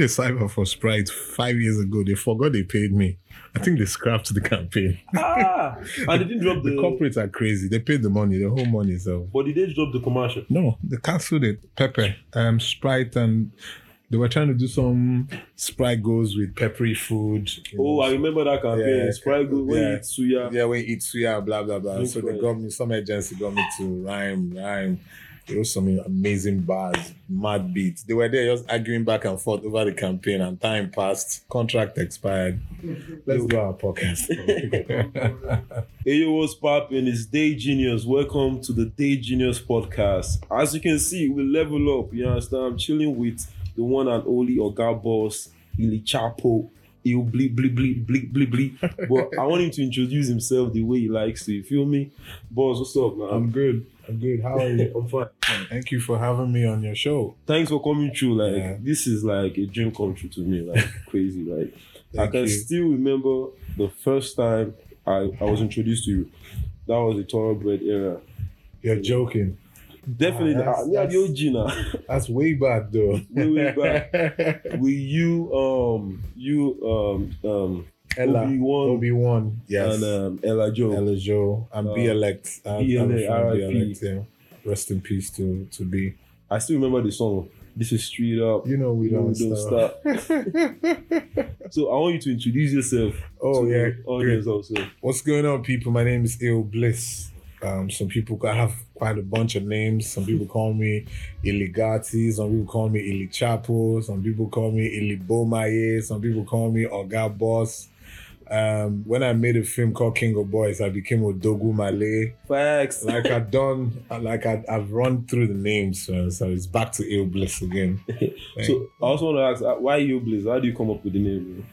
Did a cyber for Sprite five years ago. They forgot they paid me. I think they scrapped the campaign. ah, and they didn't drop the. The corporates are crazy. They paid the money, the whole money. So But did they drop the commercial? no, they cancelled it. Pepper, um, Sprite, and they were trying to do some Sprite goes with peppery food. Oh, know, I remember that campaign. Yeah, Sprite go when yeah. you eat suya. Yeah, when you eat suya, blah blah blah. So they Sprite. got me some agency got me to rhyme, rhyme. It was some amazing bars, mad beats. They were there just arguing back and forth over the campaign, and time passed. Contract expired. Let's do our podcast. Hey, yo, what's poppin'? It's Day Genius. Welcome to the Day Genius podcast. As you can see, we level up. You understand? I'm chilling with the one and only Oga Boss, Ili Chapo. He'll bleep, bleep, bleep, bleep, bleep, bleep. But I want him to introduce himself the way he likes to. You feel me? Boss, what's up, man? I'm good. I'm good. How are you? I'm fine. Thank you for having me on your show. Thanks for coming through. Like, Yeah. this is like a dream come true to me. Like, crazy. Like, I can you. still remember the first time I, I was introduced to you. That was the thoroughbred era. You're joking. Definitely, Ah, that's- yeah, that's- the OG now. That's way back though. Way, way back. With you, um, you, um, um, Ella. Obiwon. Obi Wan. Yes. and um, Ella Joe. Ella Joe and Uh, B elect. I'm- B I'm elect, B-Elect, yeah. Rest in peace to to B. I still remember the song. This is Street Up. You know we You don't, don't stop. So I want you to introduce yourself. oh to yeah. audience also. What's going on, people? My name is Il Bliss. Um, some people I have quite a bunch of names. Some people call me Iligati. Some people call me Ili Chapo. Some people call me Ili Bomaye. Some people call me Oga Boss. Um, when I made a film called King of Boys, I became Odogwu Malay. Facts. Like I've done, like I, I've run through the names, so, so it's back to Il Bliss again. So I also want to ask, uh, why you Blaze? How do you come up with the name?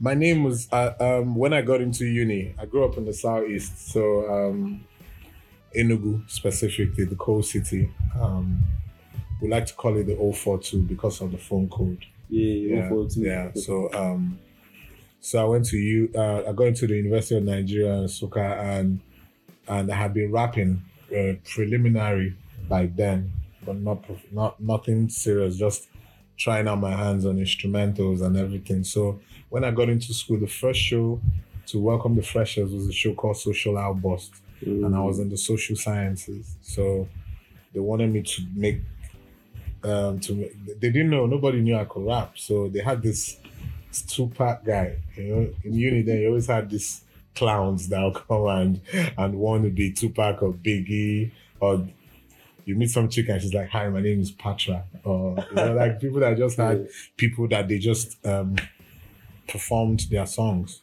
My name was uh, um, when I got into uni. I grew up in the southeast, so um, Enugu specifically, the coal city. Um, we like to call it the 042 because of the phone code. Yeah, yeah, Yeah, yeah. So um, so I went to you. Uh, I got into the University of Nigeria Nsukka, and and I had been rapping uh, preliminary by then, but not not nothing serious. Just trying out my hands on instrumentals and everything. So when I got into school, the first show to welcome the freshers was a show called Social Outburst Mm. and I was in the social sciences. So they wanted me to make um to make, they didn't know nobody knew I could rap. So they had this Tupac guy, you know, in uni then you always had these clowns that will come and and want to be Tupac or Biggie or you meet some chick and she's like, Hi, my name is Patra. Or you know, like people that just had people that they just um performed their songs.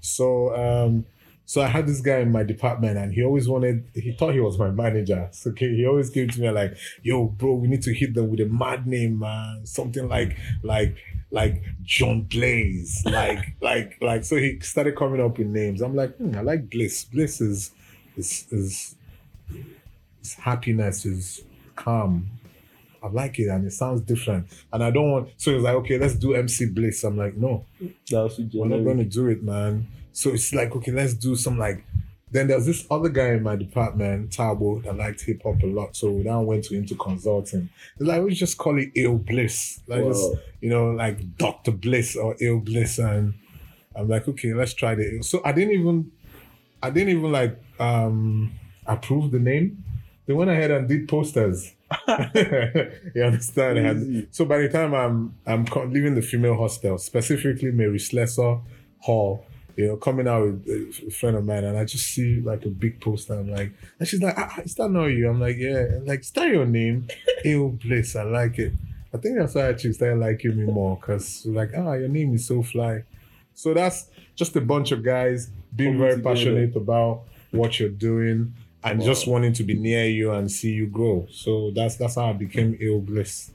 So um so I had this guy in my department and he always wanted he thought he was my manager. So okay, he always came to me like, yo, bro, we need to hit them with a mad name, man. Something like like like John Blaze. Like like like so he started coming up with names. I'm like, hmm, I like Bliss. Bliss is is is, is happiness, is calm. I like it and it sounds different. And I don't want so he was like, okay, let's do MC Bliss. I'm like, no, we're not gonna do it, man. So it's like, okay, let's do some like. Then there's this other guy in my department, Tabo, that liked hip hop a lot. So we now went to into consulting. It's like we just call it Ill Bliss, like just you know, like Doctor Bliss or Ill Bliss, and I'm like, okay, let's try the. So I didn't even, I didn't even like um approve the name. They went ahead and did posters. you understand? And Easy. so by the time I'm I'm leaving the female hostel, specifically Mary Slessor Hall, you know, coming out with a friend of mine, and I just see like a big poster. I'm like, and she's like, ah, ah, is that not you? I'm like, yeah. I'm like, is that your name? Ew, Bliss. I like it. I think that's why she started liking me more because like, ah, your name is so fly. So that's just a bunch of guys being Coming very together. passionate about what you're doing and Wow. just wanting to be near you and see you grow. So that's that's how I became ill bliss.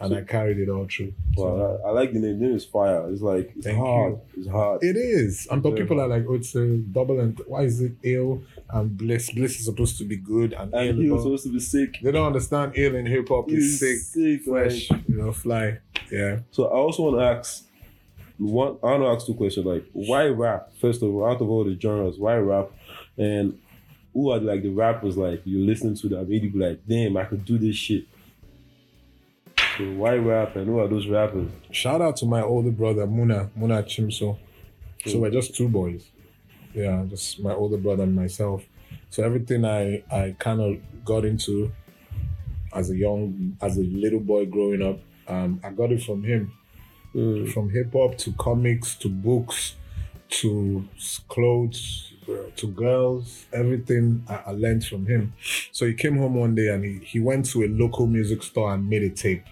And I carried it all through. So I, I like the name. The name is fire. It's like it's hard. It's hard. it is. And but people are like, oh, it's a double and why is it ill and bliss? Bliss is supposed to be good and, and ill. supposed to be sick. they don't understand ill in hip hop is sick, sick, fresh, you know, fly. Yeah. So I also want to ask one. I want to ask two questions. Like, why rap? First of all, out of all the genres, why rap? And who are like the rappers like you listen to that made you be like, damn, I could do this shit. So why rap and who are those rappers? Shout out to my older brother Muna Muna Chimso. So we're just two boys. Yeah, just my older brother and myself. So everything I I kind of got into as a young as a little boy growing up, um, I got it from him. Mm. From hip hop to comics to books to clothes to girls, everything I, I learned from him. So he came home one day and he, he went to a local music store and made a tape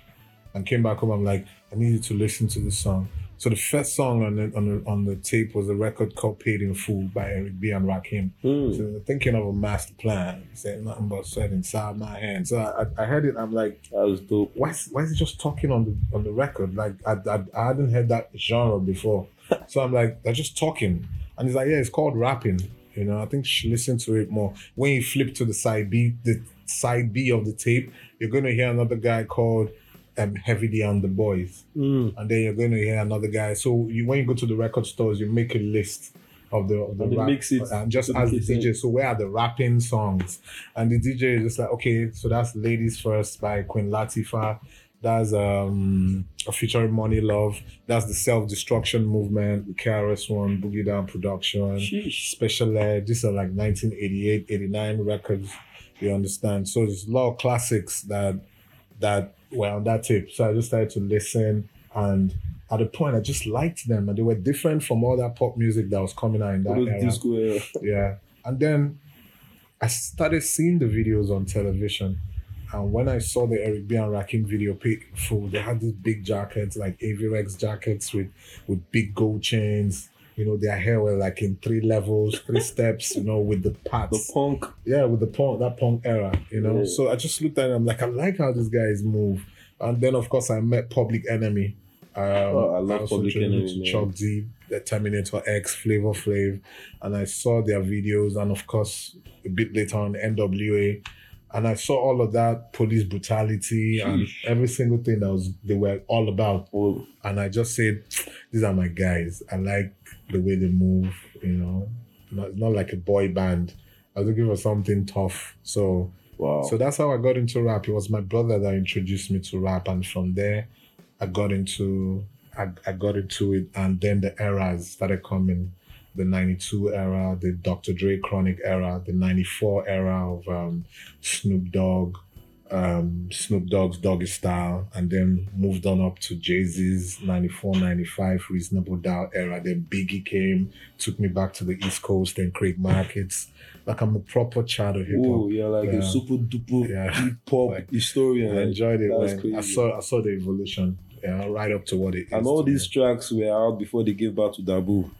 and came back home. I'm like, I need you to listen to this song. So the first song on the, on the, on the tape was a record called Paid in Full by Eric B. and Rakim. Mm. So thinking of a master plan, saying nothing but sweat inside my hands. So I, I- heard it. I'm like, That was dope. why is, why is he just talking on the on the record? Like I, I, I hadn't heard that genre before. so I'm like, they're just talking. And he's like, yeah, it's called rapping. You know, I think she should listen to it more. When you flip to the side B, the side B of the tape, you're gonna hear another guy called um, Heavy D and the Boys. Mm. And then you're gonna hear another guy. So you when you go to the record stores, you make a list of the of the And rap, mix it and just to the as the. DJ. So where are the rapping songs? And the DJ is just like, okay, so that's Ladies First by Queen Latifah. That's um featuring Monie Love. That's the Self Destruction Movement, the KRS One, Boogie Down Production, Sheesh. Special Ed. These are like 1988, 89 records. You understand? So there's a lot of classics that that were on that tape. So I just started to listen and at a point I just liked them and they were different from all that pop music that was coming out in that era. disco era. Yeah. And then I started seeing the videos on television. And when I saw the Eric B and Rakim video full, they had these big jackets, like Avirex jackets with with big gold chains. You know, their hair were like in three levels, three steps, you know, with the parts. The punk. yeah, with the punk, that punk era, you know. Yeah. So I just looked at it, I'm like, I like how these guys move. And then of course I met Public Enemy. Um, Oh, I love Public Enemy. Chuck D, the Terminator X, Flavor Flav, and I saw their videos, and of course a bit later on NWA, and I saw all of that police brutality and every single thing that was they were all about, Oh, and I just said, these are my guys. I like the way they move, you know, not not like a boy band. I was looking for something tough, so. wow. So that's how I got into rap. It was my brother that introduced me to rap, and from there, I got into I, I got into it, and then the eras started coming. The '92 era, the Dr. Dre Chronic era, the '94 era of um, Snoop Dogg, um, Snoop Dogg's Doggy Style, and then moved on up to Jay Z's '94, '95 Reasonable Doubt era. Then Biggie came, took me back to the East Coast, then Craig Markets. Like I'm a proper child of hip hop. Oh, yeah, like Yeah. a super duper Yeah. hip hop Like, historian. I enjoyed it, That's man. I saw I saw the evolution, yeah, right up to what it is. And all these tracks were out before they gave back to Dabu.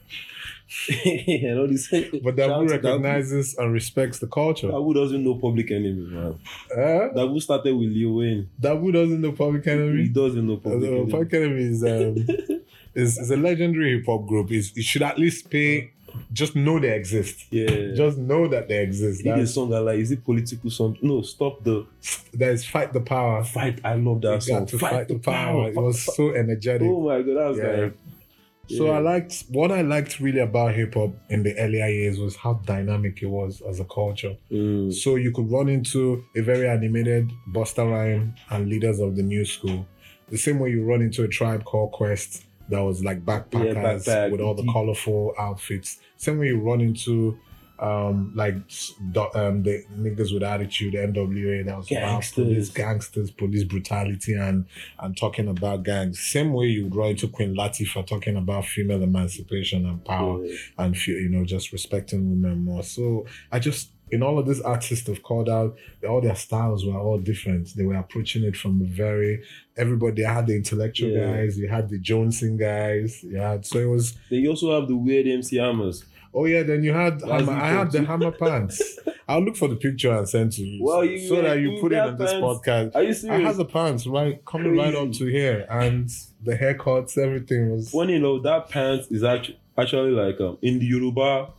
And all these. but Dabu recognizes and respects the culture. Dabu doesn't know Public Enemy, man. Uh, Dabu started with Lil Wayne. Dabu doesn't know Public Enemy. He doesn't know Uh, Public Enemy. Public Enemy is um, is, is a legendary hip hop group. Is it should at least pay, just know they exist. Yeah. Just know that they exist. He did a song I like. Is it political song? No, stop the there's fight the power. fight. I love that You song. to fight, the power. It was so energetic. Oh my god, that was Yeah. like. So Yeah. I liked what I liked really about hip hop in the earlier years was how dynamic it was as a culture. Mm. So you could run into a very animated Busta Rhyme and leaders of the new school. The same way you run into a tribe called Quest that was like backpackers backpack, with all the colorful outfits. Same way you run into um like um the niggas with attitude NWA that was about Gangsters. police gangsters, police brutality and and talking about gangs. Same way you run into Queen Latifah talking about female emancipation and power Yeah. and you know just respecting women more. So I just in all of these artists have called out, all their styles were all different. They were approaching it from a very everybody. They had the intellectual Yeah. guys, you had the Jonesing guys, you had so it was. They also have the weird MC Hammers. Oh yeah, then you had hammer, I had the hammer pants. I'll look for the picture and send to you, Well, so- you so that you put it that on this podcast. Are you serious? I had the pants right coming right up to here, and the haircuts, everything was. Funny enough, that pants is actually actually like um, in the Yoruba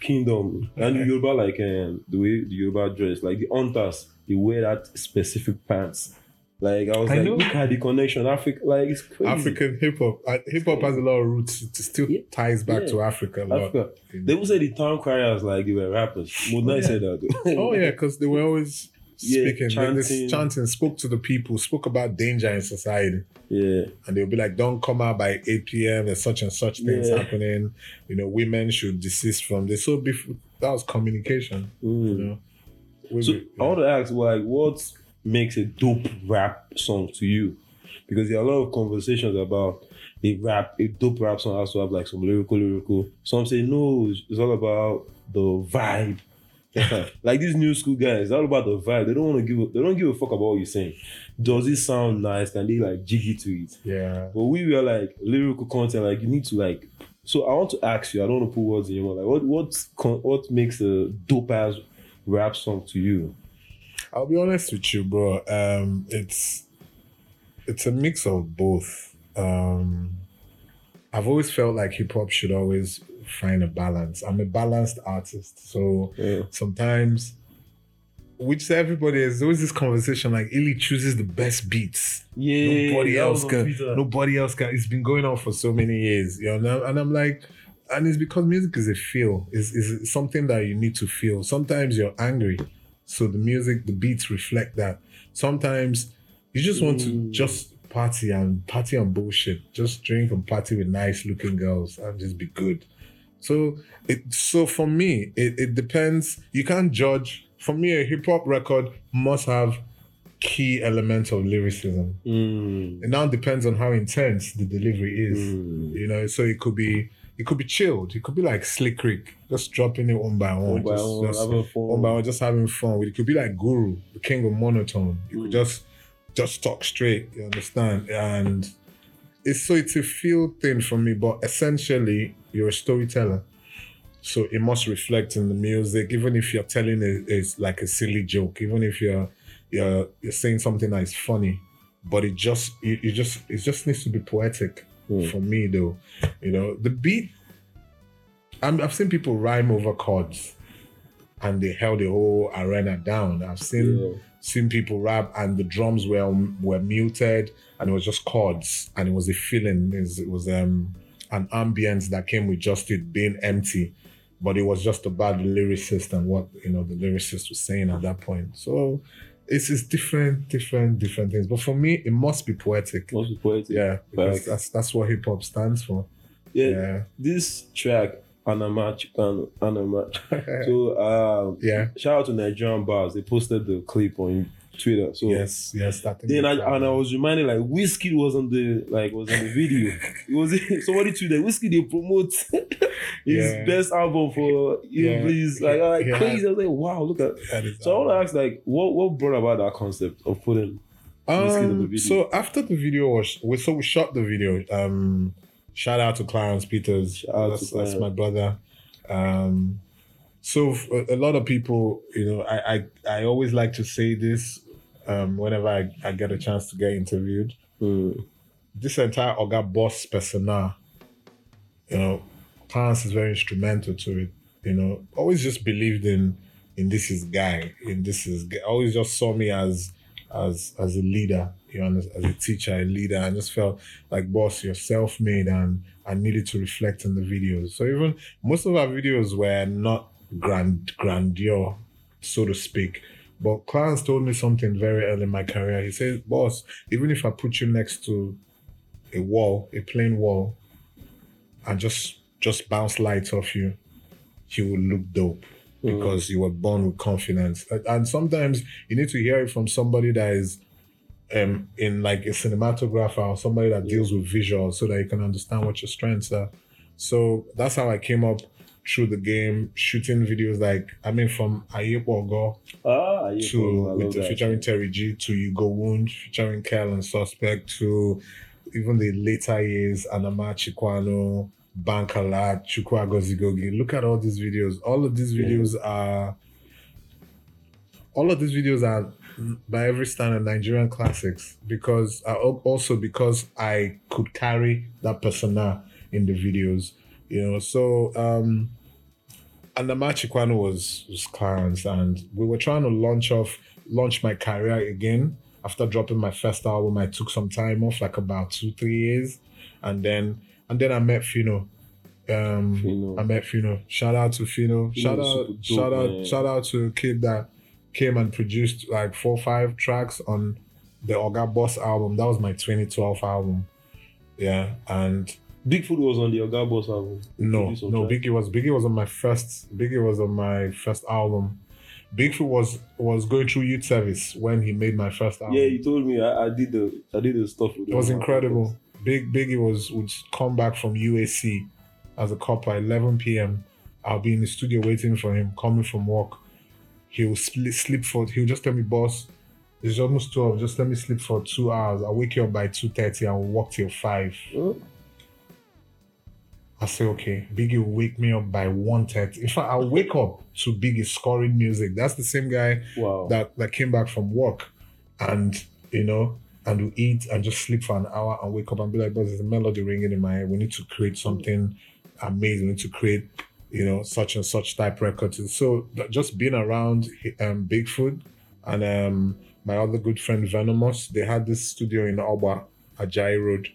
kingdom and the Yoruba like um, the way the Yoruba dress, like the hunters, they wear that specific pants. Like I was I like, know. look at the connection, Africa, like it's crazy. African hip hop. Uh, Hip hop has a lot of roots. It still Yeah. ties back Yeah. to Africa a lot. Africa. They will say the town criers like they were rappers. Would Oh, not yeah. say that. Oh yeah, because they were always Yeah, speaking, chanting. this chanting, spoke to the people, spoke about danger in society. Yeah. And they'll be like, don't come out by 8 p.m. There's such and such things Yeah. happening. You know, women should desist from this. So before, that was communication, you Mm. know. We- So I want to ask, like, what makes a dope rap song to you? Because there are a lot of conversations about a rap, a dope rap song has to have like some lyrical, lyrical. Some say no, it's all about the vibe. like these new school guys, it's all about the vibe. They don't want to give, a, they don't give a fuck about what you're saying. Does it sound nice? Can they like jiggy to it? yeah. But we were like lyrical content, like you need to like. So I want to ask you. I don't want to put words in your mouth. Like, what what what makes a dope ass rap song to you? I'll be honest with you, bro. Um, it's it's a mix of both. Um, I've always felt like hip hop should always find a balance. I'm a balanced artist, so Yeah. sometimes, which everybody is always this conversation like Illy chooses the best beats. Yeah, nobody else can. Nobody else can. It's been going on for so many years, you know. And I'm like, and it's because music is a feel. Is is something that you need to feel. Sometimes you're angry, so the music, the beats reflect that. Sometimes you just want to Mm. just party and party on bullshit. Just drink and party with nice looking girls and just be good. So it so for me, it, it depends. You can't judge. For me, a hip hop record must have key elements of lyricism. Mm. It now depends on how intense the delivery is. Mm. You know, so it could be it could be chilled. It could be like Slick Rick, just dropping it one by one, One by just, one, just having fun. one by one, just having fun. It It could be like Guru, the king of monotone. You could Mm. just just talk straight. You understand? And it's so it's a feel thing for me, but essentially you're a storyteller. So it must reflect in the music, even if you're telling it is like a silly joke, even if you're you're you're saying something that is funny, but it just it just it just needs to be poetic Mm. for me though. You know, the beat I'm, I've seen people rhyme over chords and they held the whole arena down. I've seen Yeah. seen people rap and the drums were were muted and it was just chords and it was a feeling it was, it was um an ambience that came with just it being empty but it was just about the lyricist and what you know the lyricist was saying at that point so it's, it's different different different things but for me it must be poetic Must be poetic. yeah because that's that's what hip-hop stands for Yeah. yeah This track, Anama Chikano, Anama. so, um, yeah shout out to Nigerian Bars. They posted the clip on Twitter. So, yes yes that thing Then I, and I was reminded like Whiskey was on the like was on the video. it was somebody tweeted Whiskey they promote his Yeah. best album for you Yeah. please like like Yeah. crazy. I was like wow look at that so I want to ask like what what brought about that concept of putting Whiskey in the Um, so after the video was, we so we shot the video. Um, shout out to Clarence Peters. That's, to that's my brother. Um, so a lot of people, you know, I, I I always like to say this um, whenever I, I get a chance to get interviewed. mm, This entire Oga Boss persona, you know, Clarence is very instrumental to it. You know, always just believed in in this is guy, in this is guy. Always just saw me as as as a leader, you know, as, as a teacher, a leader. I just felt like boss, you're self-made and I needed to reflect in the videos. So even most of our videos were not grand grandeur, so to speak. But Clarence told me something very early in my career. He said, Boss, even if I put you next to a wall, a plain wall, and just just bounce lights off you, you will look dope mm, because you were born with confidence. And- And sometimes you need to hear it from somebody that is um in like a cinematographer or somebody that deals with visuals so that you can understand what your strengths are. So that's how I came up through the game, shooting videos like I mean from Ayepogo ah yeah, to with the featuring Terry G to You Go Wound, featuring Kel and Suspect to even the later years, Anama Chikwano, Bankala, Chukwagozigogi. Look at all these videos. All of these Yeah. videos are all of these videos are by every standard Nigerian classics because uh, also because I could carry that persona in the videos, you know. So um and the Chikwano was was Clarence, and we were trying to launch off launch my career again after dropping my first album. I took some time off, like about two three years, and then and then I met Phyno. Um, Phyno. I met Phyno. Shout out to Phyno. Phyno shout out, dope, shout out, man. shout out to a kid that came and produced like four or five tracks on the Oga Boss album. That was my 2012 album. Yeah, and Bigfoot was on the Oga Boss album. no, no. Biggie was Biggie was on my first. Biggie was on my first album. Bigfoot was was going through youth service when he made my first album. Yeah, you told me I, I did the I did the stuff with It was incredible. Big Biggie was would come back from UAC as a cop at 11 p.m. I'll be in the studio waiting for him, coming from work. He will split, sleep for. He'll just tell me, boss, it's almost 12. Just let me sleep for two hours. I'll wake you up by 2:30 and we'll walk till five. Oh, I say, okay. Biggie will wake me up by 1.30. In fact, I'll wake up to Biggie scoring music. That's the same guy wow. that that came back from work and you know and we eat and just sleep for an hour and wake up and be like, but there's a melody ringing in my head. We need to create something amazing. We need to create, you know, such and such type records. So just being around um, Bigfoot and um, my other good friend Venomous, they had this studio in Oba, Ajayi Road.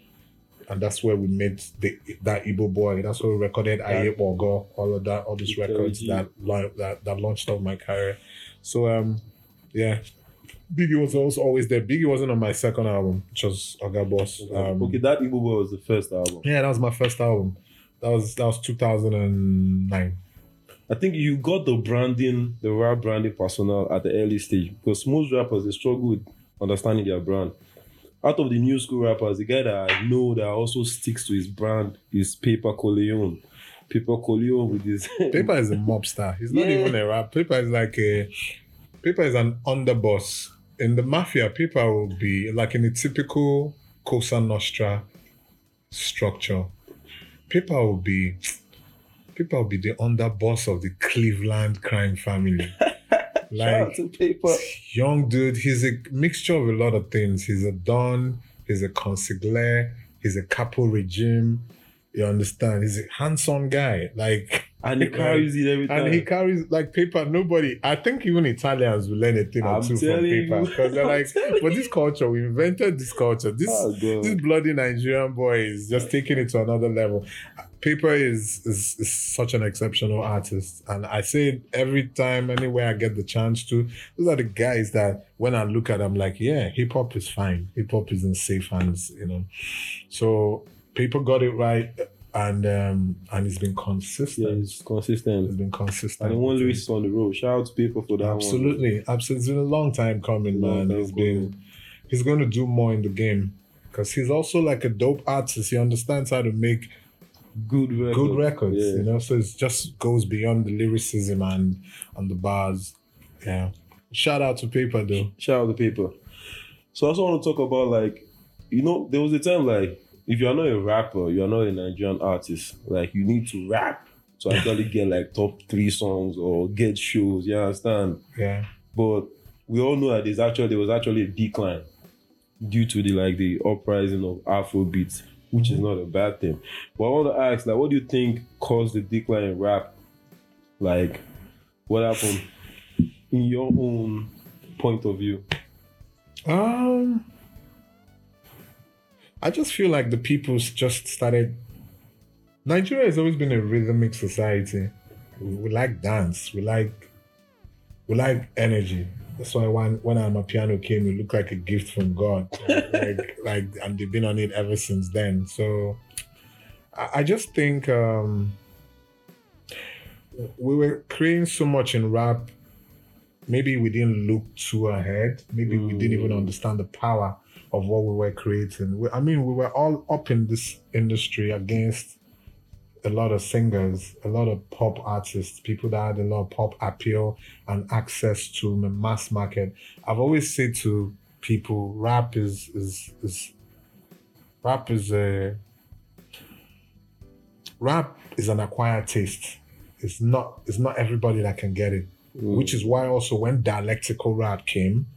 And that's where we made the, that Igbo boy. That's where we recorded Aye Bogo, all of that, all these records that, that that launched off my career. So um, yeah, Biggie was also always there. Biggie wasn't on my second album, which was Oga Boss. Um, okay, that Igbo Boy was the first album. Yeah, that was my first album. That was that was 2009. I think you got the branding, the rap branding personnel at the early stage because most rappers they struggle with understanding their brand. Out of the new school rappers, the guy that I know that also sticks to his brand is Payper Corleone. Payper Corleone with his Paper is a mobster. He's not Yeah. even a rap. Paper is like a Paper is an underboss. In the mafia, Paper will be like in a typical Cosa Nostra structure. Paper will be Paper will be the underboss of the Cleveland crime family. Shout like out to Paper. young dude. He's a mixture of a lot of things. He's a don. He's a consigliere. He's a capo regime. You understand? He's a handsome guy. Like And he carries it every time. and he carries like paper. Nobody, I think even Italians will learn a thing or I'm two from paper because they're like, but this culture, we invented this culture. This Oh, this bloody Nigerian boy is just taking it to another level. Paper is, is is such an exceptional artist, and I say it every time, anywhere I get the chance to. Those are the guys that when I look at, them, like, yeah, hip hop is fine. Hip hop is in safe hands, you know. So Paper got it right, and um and he's been yeah, consistent. he's consistent. He's been consistent. And won lyrics on the road. Shout out to Paper for that one. Absolutely, absolutely. It's been a long time coming, Long man. time He's been he's going to do more in the game because he's also like a dope artist. He understands how to make Good record. good records, Yeah. you know. So it just goes beyond the lyricism and and the bars. Yeah. Shout out to Paper though. Shout out to Paper. So I also want to talk about like, you know, there was a time like if you are not a rapper, you are not a Nigerian artist, like you need to rap to actually get like top three songs or get shows. You understand? Yeah. But we all know that there's actually there was actually a decline due to the like the uprising of Afrobeat, which is not a bad thing. But I want to ask, like, what do you think caused the decline in rap? Like, what happened in your own point of view? Um I just feel like the people's just started Nigeria has always been a rhythmic society. We, we like dance. We like we like energy. That's why when when amapiano came, it looked like a gift from God. like like and they've been on it ever since then. So I, I just think um we were creating so much in rap maybe we didn't look too ahead. Maybe we didn't even Mm. understand the power of what we were creating. We, I mean, we were all up in this industry against a lot of singers, a lot of pop artists, people that had a lot of pop appeal and access to the mass market. I've always said to people, rap is is is rap is a rap is an acquired taste. It's not it's not everybody that can get it mm. which is why also when dialectical rap came,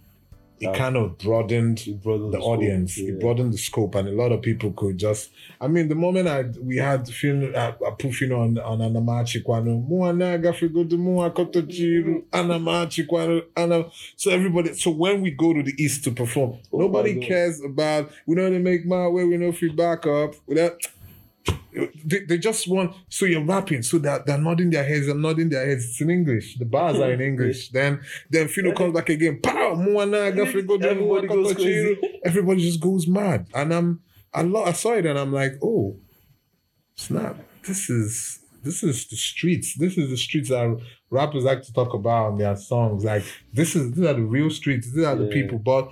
it kind of broadened It broadened the the scope, audience. yeah. It broadened the scope, and a lot of people could just. I mean, the moment I we had I put film uh, on on Anamachi Kwano, Muanaga Figodu Muakoto Jiru, Anamachi Kwano, Ana. So everybody. So when we go to the east to perform, Oh nobody cares about. We know they make my way. We know if we back up. Without they, they just want so you're rapping so they're, they're nodding their heads and nodding their heads. It's in english. The bars are in english. Then then Phyno comes back again. Pow! Moana, Gafrigo, Everybody goes crazy. everybody just goes mad. And i'm I, lo- I saw it and i'm like oh snap. This is this is the streets. This is the streets that rappers like to talk about in their songs. Like this is these are the real streets. These are the people. But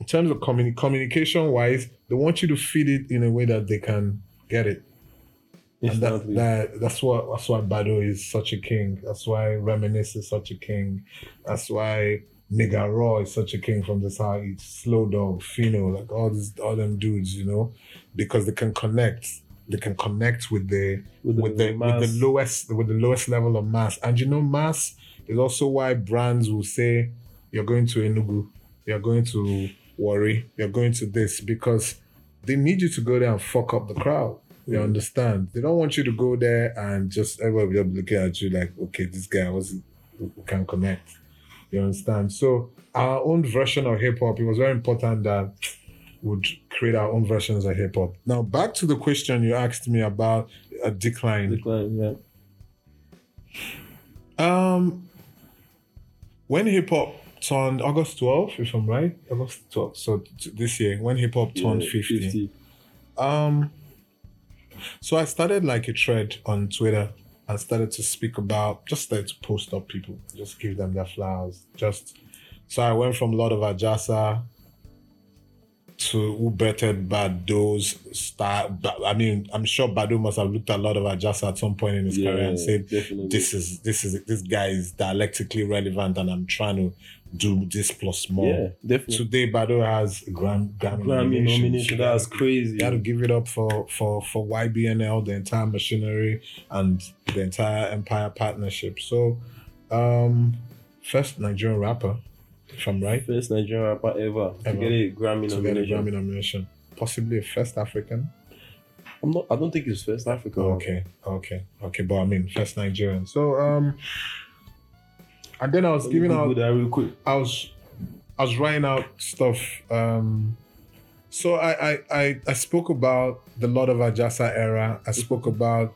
in terms of communi- communication wise they want you to feed it in a way that they can get it that, that that's what that's why Baddo is such a king. That's why Reminisce is such a king. That's why Nigga Raw is such a king from the it's Slow Dog, Phyno, like all these all them dudes, you know, because they can connect. They can connect with the with the, with the with the lowest with the lowest level of mass. And you know, mass is also why brands will say you're going to Enugu, you're going to Owerri, you're going to this because they need you to go there and fuck up the crowd. You Mhm. understand? They don't want you to go there and just everybody be looking at you like, okay, this guy wasn't we can connect. You understand? So our own version of hip hop, it was very important that would create our own versions of hip hop. Now back to the question you asked me about a decline. Decline, yeah. Um, when hip hop turned August 12th, if I'm right, August 12th. So t- this year, when hip hop turned Yeah, 50, Um, so I started like a thread on Twitter and started to speak about, just started to post up people, just give them their flowers. Just so I went from Lord of Ajasa to who bettered Baddo's star. I mean, I'm sure Baddo must have looked at Lord of Ajasa at some point in his Yeah, career and said, definitely. "This is this is this guy is dialectically relevant, and I'm trying to do this plus more." yeah, definitely. Today, Baddo has Grammy, Grammy nominations. nomination. That's crazy. You got to give it up for for for YBNL, the entire machinery, and the entire Empire partnership. So, um, first Nigerian rapper, if I'm right, First Nigerian rapper ever, to Ever. get a Grammy to get a nomination. Grammy nomination, possibly a first African. I'm not. I don't think it's first African. Okay, okay, okay, but I mean first Nigerian. So, um, and then I was giving out that real quick. I was I was writing out stuff. Um, so I, I I I spoke about the Lord of Ajasa era. I spoke about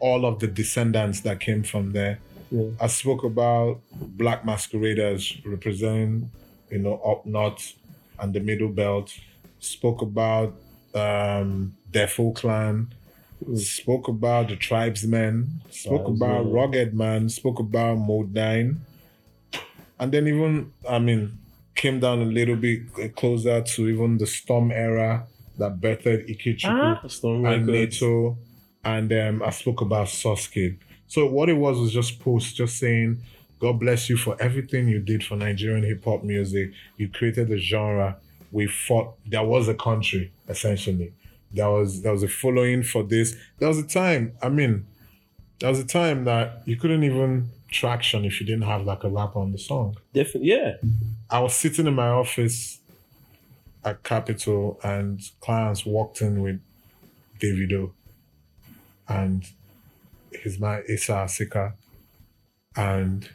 all of the descendants that came from there. Yeah. I spoke about black masqueraders representing, you know, up north and the middle belt. Spoke about um Defo clan. Mm. Spoke about the tribesmen. Spoke about Tribesmen. rugged man. Spoke about Mode Nine. And then even I mean came down a little bit closer to even the Storm era that bettered Ikechukwu Storm and Records. Naeto, and um, I spoke about Sauce So what it was was just post, just saying, God bless you for everything you did for Nigerian hip hop music. You created a genre. We fought. There was a country essentially. There was there was a following for this. There was a time. I mean, there was a time that you couldn't even traction if you didn't have like a rapper on the song. Definitely, yeah. I was sitting in my office at Capitol and clients walked in with Davido and his man Asa Asika and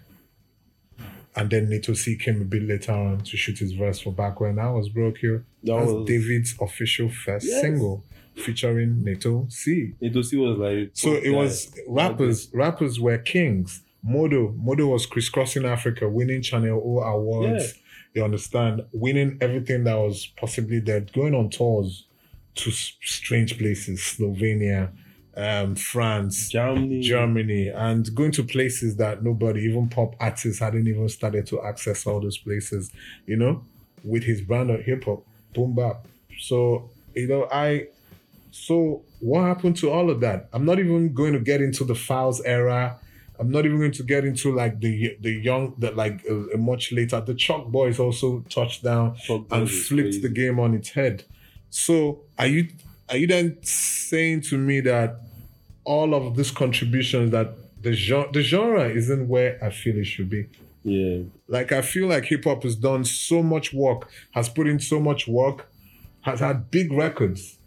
and then Naeto C came a bit later on to shoot his verse for back when I was broke here. That That's was David's official first Yes. single featuring Naeto C. Naeto C was like. So it yeah. was rappers. Rappers were kings. Modo, Modo was crisscrossing Africa, winning Channel O awards. You understand, winning everything that was possibly there, going on tours to s- strange places, Slovenia, um, France, Germany. Germany, and going to places that nobody, even pop artists, hadn't even started to access all those places. You know, with his brand of hip hop, boom bap. So you know, I so what happened to all of that? I'm not even going to get into the Files era. I'm not even going to get into like the the young that like uh, much later. The Choc Boiz also touched down and flipped crazy. the game on its head. So are you are you then saying to me that all of these contributions that the genre the genre isn't where I feel it should be? Yeah. Like I feel like hip hop has done so much work, has put in so much work, has had big records.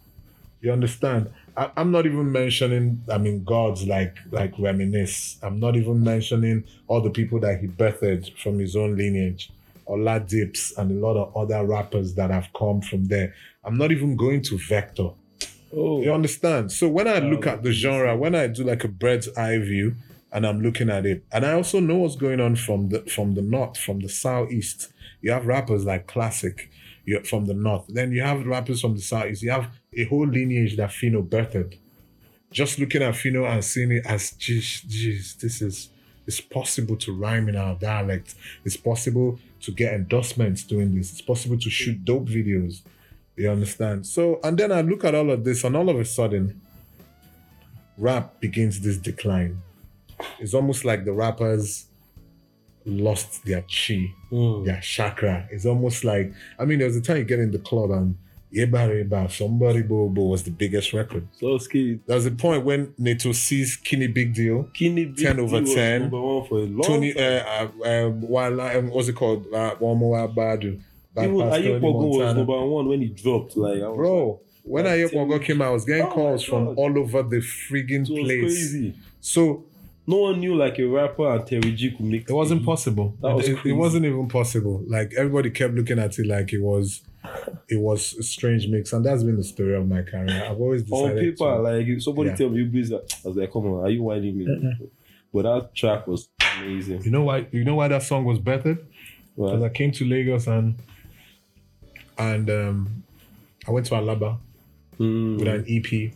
You understand? I, I'm not even mentioning, I mean, gods like like Reminisce. I'm not even mentioning all the people that he birthed from his own lineage. Oladips and a lot of other rappers that have come from there. I'm not even going to Vector. Oh, You understand? So when I look Ah, at the genre, when I do like a bird's eye view and I'm looking at it, and I also know what's going on from the from the north, from the southeast. You have rappers like Classiq you from the north. Then you have rappers from the southeast. You have a whole lineage that Phyno birthed. Just looking at Phyno and seeing it as geez, geez, this is it's possible to rhyme in our dialect. It's possible to get endorsements doing this. It's possible to shoot dope videos. You understand? So, and then I look at all of this, and all of a sudden, rap begins this decline. It's almost like the rappers lost their chi, Mm. their chakra. It's almost like, I mean, there was a time you get in the club and Yeba Reba, Somebody Bobo was the biggest record. so scared. There was a point when Naeto C's Kini Big Deal, Kidney Big 10 over Deal was 10. Number one for a long Tony, time. uh, uh, while, um, what's it called? Uh, One More Badu. Even Ayepogo was number one when he dropped. Like, I was Bro, when Like, I Pongo came out, I was getting Oh calls from all over the friggin' like, it place. crazy. So No one knew like a rapper and Terry G could make it wasn't possible. That was it, it wasn't even possible. Like everybody kept looking at it like it was it was a strange mix. And that's been the story of my career. I've always on decided paper. to, Like if somebody Yeah. tell me you busy, I was like, come on, are you whining me? But that track was amazing. you know why you know why that song was better? Because? I came to Lagos and and um I went to Alaba Mm. with an EP.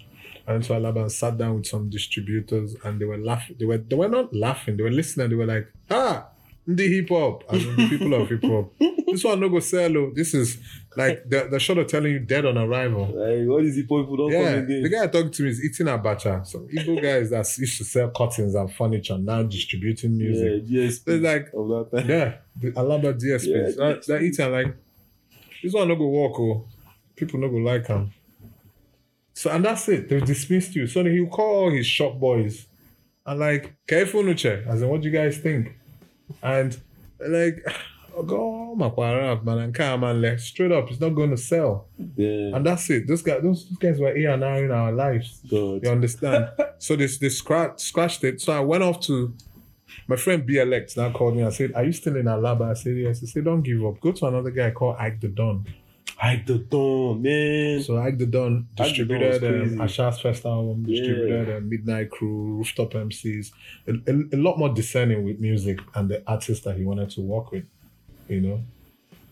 I went to Alaba and sat down with some distributors and they were laughing. They were they were not laughing, they were listening, they were like, ah, the hip hop. I mean, the people of hip hop. This one no go sell. oh. This is like the the shot of telling you dead on arrival. Like, what is the point people don't Yeah, come again? the guy talking to me is eating a abacha. Some Igbo guys that used to sell curtains and furniture now distributing music. Yeah, yes. It's like of that time. yeah, the Alaba DSPs. Yeah, that, that eating like this one no go walk oh. People no go like him. So and that's it. They've dismissed you. So he'll call all his shop boys and like, careful nuche. As in what do you guys think? And like go man, and come man, like straight up, it's not going to sell. Yeah. And that's it. Those guys, those, those guys were here and now in our lives. God. You understand? so this they scratch, scratched it. So I went off to my friend BLX now called me and said, Are you still in Alaba? I said, Yes. He said, Don't give up. Go to another guy called Ike the Don. Ike the Don, man. So Ike the Don Ike the Don distributed um. Asha's first album, Yeah. distributed um, Midnight Crew, Rooftop MCs, a, a, a lot more discerning with music and the artists that he wanted to work with, you know.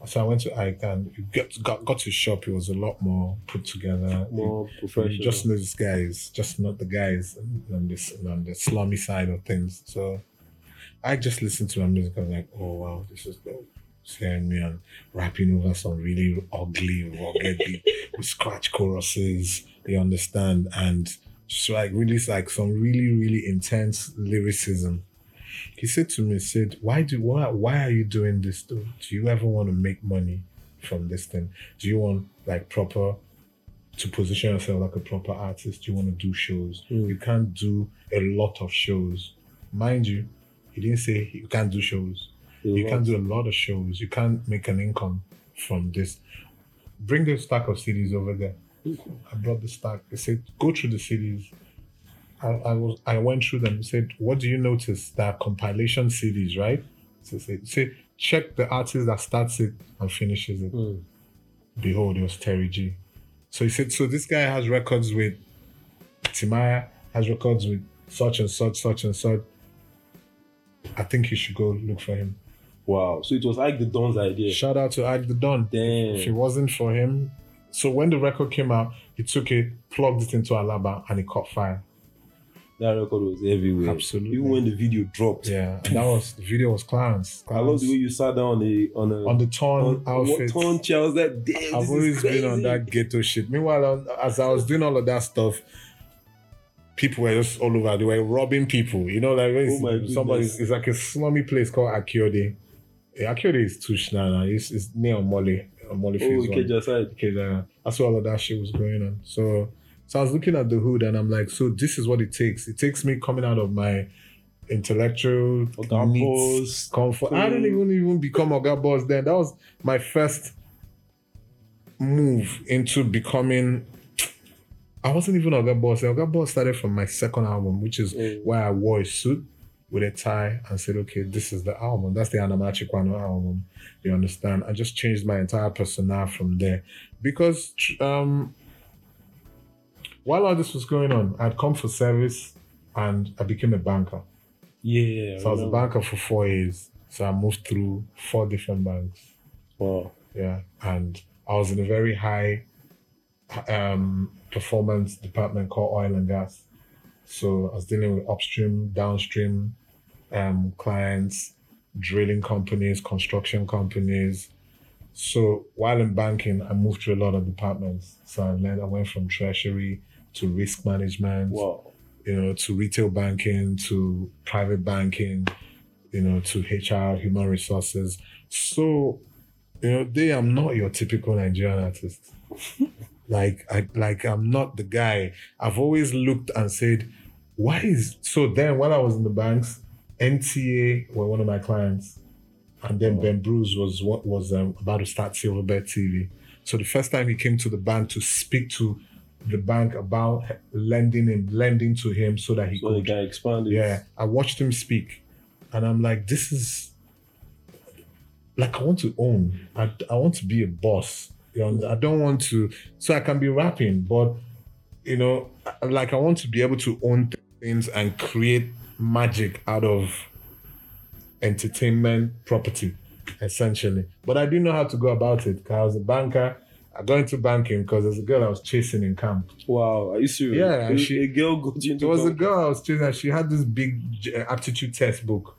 So I went to Ike and got, got, got to shop. It was a lot more put together. More professional. just know this guy is just not the guys on this on the slummy side of things. So I just listened to my music. I was like, oh wow, this is dope. And rapping over some really ugly, rugged with scratch choruses. You understand, and just like really like some really really intense lyricism. He said to me, he said, why do why why are you doing this though? Do you ever want to make money from this thing? Do you want like proper to position yourself like a proper artist, Do you want to do shows. Mm. You can't do a lot of shows. Mind you, he didn't say you can't do shows. You lot. can't do a lot of shows. You can't make an income from this. Bring the stack of CDs over there. I brought the stack. They said, go through the CDs. I, I was I went through them. Said, what do you notice? That compilation CDs, right? So say, say check the artist that starts it and finishes it Mm. behold, it was Terry G. So he said, so this guy has records with Timaya, has records with such and such, such and such. I think you should go look for him. Wow. So it was like the Don's idea. Shout out to Ike the Don. Damn. If it wasn't for him, so when the record came out, he took it, plugged it into Alaba, and it caught fire. That record was everywhere. Absolutely. Even when the video dropped. Yeah, and that was the video was Clarence. I love the way you sat down on the on a on the torn on, outfit. what torn chair. I was like, damn, I've always been on that ghetto shit. Meanwhile, as I was doing all of that stuff, people were just all over. They were robbing people. You know, like when Oh somebody, it's like a slummy place called Akiode. Yeah, Akiode is Tush now. now. It's, it's near Molly. Molly Oh. Ikeja side. Okay, uh, that's where all of that shit was going on. So, so I was looking at the hood and I'm like, so this is what it takes. It takes me coming out of my intellectual Oga needs, Boss, comfort. I didn't even even become Oga Boss then. That was my first move into becoming. I wasn't even a Oga Boss. Oga Boss started from my second album, which is Oh. where I wore a suit with a tie and said, okay, this is the album. That's the Anamachi Kwano album. You understand? I just changed my entire persona from there. Because um while all this was going on, I'd come for service and I became a banker. Yeah. So I was a banker for four years. So I moved through four different banks. Wow. Yeah. And I was in a very high um, performance department called oil and gas. So I was dealing with upstream, downstream um, clients, drilling companies, construction companies. So while in banking, I moved to a lot of departments. So I learned, I went from treasury to risk management, Wow. you know, to retail banking, to private banking, you know, to HR, human resources. So, you know, they am not your typical Nigerian artist. like I like I'm not the guy. I've always looked and said, why is so then when I was in the banks, NTA were one of my clients. And then. Ben Bruce was what was um, about to start Silverbird TV. So the first time he came to the bank to speak to the bank about lending and lending to him so that he So the could guy expanded. yeah, I watched him speak, and I'm like, this is like I want to own. I, I want to be a boss. You know, I don't want to. So I can be rapping, but you know, like I want to be able to own things and create magic out of entertainment property, essentially. But I didn't know how to go about it because I was a banker. I got into banking because there's a girl I was chasing in camp. Wow. Are you serious? Yeah, A, she- a girl got you into There was a girl I was chasing. and She had this big uh, aptitude test book.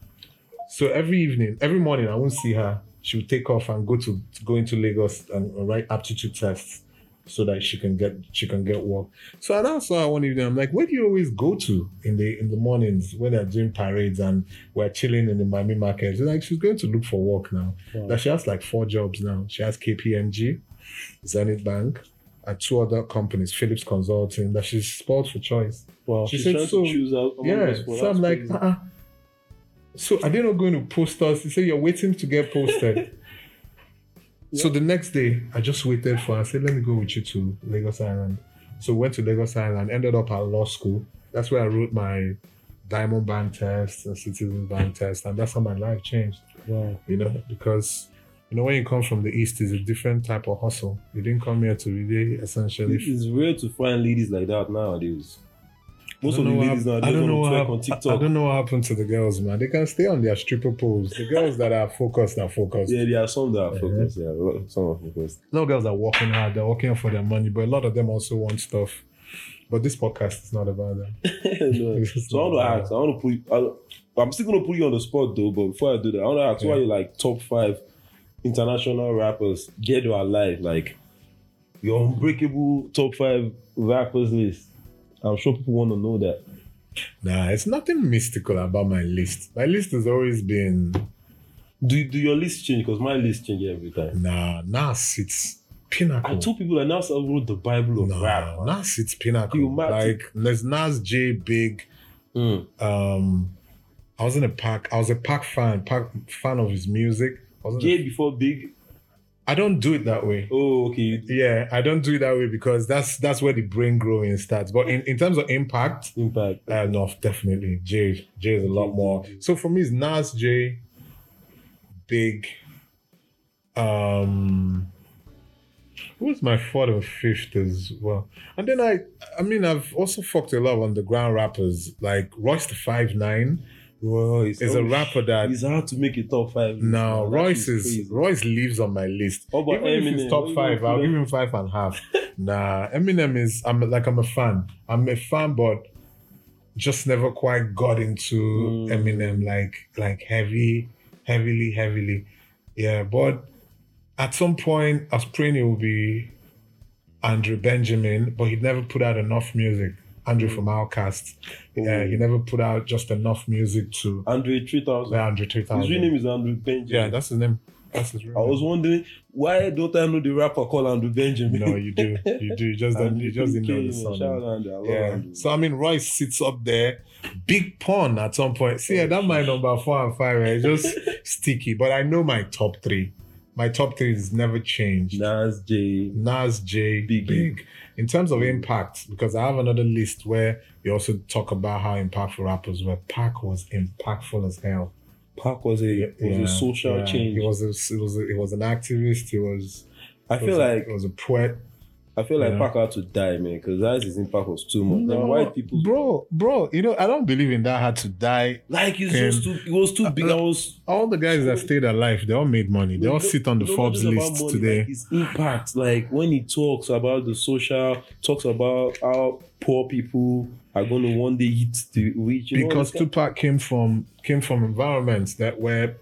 So every evening, every morning, I won't see her. She would take off and go to, to go into Lagos and write aptitude tests so that she can get she can get work. So I now saw her one evening. I'm like, where do you always go to in the in the mornings when they're doing parades and we're chilling in the Miami market? She's like, she's going to look for work now. Wow. That she has like four jobs now. She has KPMG, Zenith Bank, and two other companies, Phillips Consulting. That she's spoiled for choice. Wow. She She's said so. to choose out Yeah, so I'm like, uh-uh. So are they not going to post us? He said you're waiting to get posted. So the next day, I just waited for. her. I said, let me go with you to Lagos Island. So went to Lagos Island. Ended up at law school. That's where I wrote my Diamond Bank test and Citizen Bank test, and that's how my life changed. Wow. You know, because you know when you come from the east, it's a different type of hustle. You didn't come here to really essentially It's rare to find ladies like that nowadays. Most of the ladies nowadays I don't know what to twerk hap- on I- I don't know what happened to the girls, man. They can stay on their stripper poles. The girls that are focused are focused. Yeah, there are some that are Yeah. focused. Yeah, some are focused. No girls are working hard. They're working for their money, but a lot of them also want stuff. But this podcast is not about that. No. So I want to ask. I want to put. You, I, I'm still gonna put you on the spot though. But before I do that, I want to ask Yeah. are you like top five international rappers dead or alive? Like your unbreakable top five rappers list. I'm sure people want to know that. Nah, it's nothing mystical about my list. My list has always been Do do your list change? Because my list change every time. nah, Nas it's pinnacle. I told people that Nas wrote the Bible of nah, rap. man. Nas it's pinnacle. You like there's Nas Jay Big. Mm. Um I was in a Pac. I was a Pac fan, Pac fan of his music. Wasn't a Jay before Big. I don't do it that way. Oh, okay. Yeah, I don't do it that way because that's that's where the brain growing starts. But in, in terms of impact, Impact. uh, no, definitely Jay. Jay is a lot more. So for me, it's Nas, Jay, Big. Um, who's my fourth and fifth as well? And then I, I mean, I've also fucked a lot of underground rappers like Royce the Five Nine. Well, it's Is a rapper that He's hard to make a top five. no. Royce is crazy. Royce lives on my list. About Even if he's top five, I'll give him? him five and a half. nah, Eminem is I'm like I'm a fan. I'm a fan, but just never quite got into Mm. Eminem like like heavy, heavily, heavily. Yeah, but at some point I was praying it would be Andrew Benjamin, but he never put out enough music. Andrew from OutKast. Yeah, Oh. he never put out just enough music to Andrew 3000. the Andrew His real name is Andrew Benjamin. Yeah, that's his name. That's his real I was wondering why don't I know the rapper called Andrew Benjamin? No, you do. You do. You just don't. You just didn't know the song. Shout out Andrew. I Yeah. Andrew. So I mean, Royce sits up there, big pun at some point. See, yeah, that my number four and five, right? Just sticky. But I know my top three. My top three has never changed. Nas Jay. Nas, Jay, Big. Big. In terms of impact, because I have another list where you also talk about how impactful rappers were. Pac was impactful as hell. Pac was a was a social yeah. change. He was a, he was a, he was an activist. He was I feel was like he was a poet. I feel like Yeah. Pac had to die, man, because that's his impact was too much. No, white people, bro, bro, you know, I don't believe in that had to die. like it's just um, too, it was too big. Uh, I was All the guys that stayed alive, they all made money. They all sit on the Forbes list money, today. Like his impact, like when he talks about the social, talks about how poor people are going to one day hit the rich. Know, because this Tupac came from came from environments that where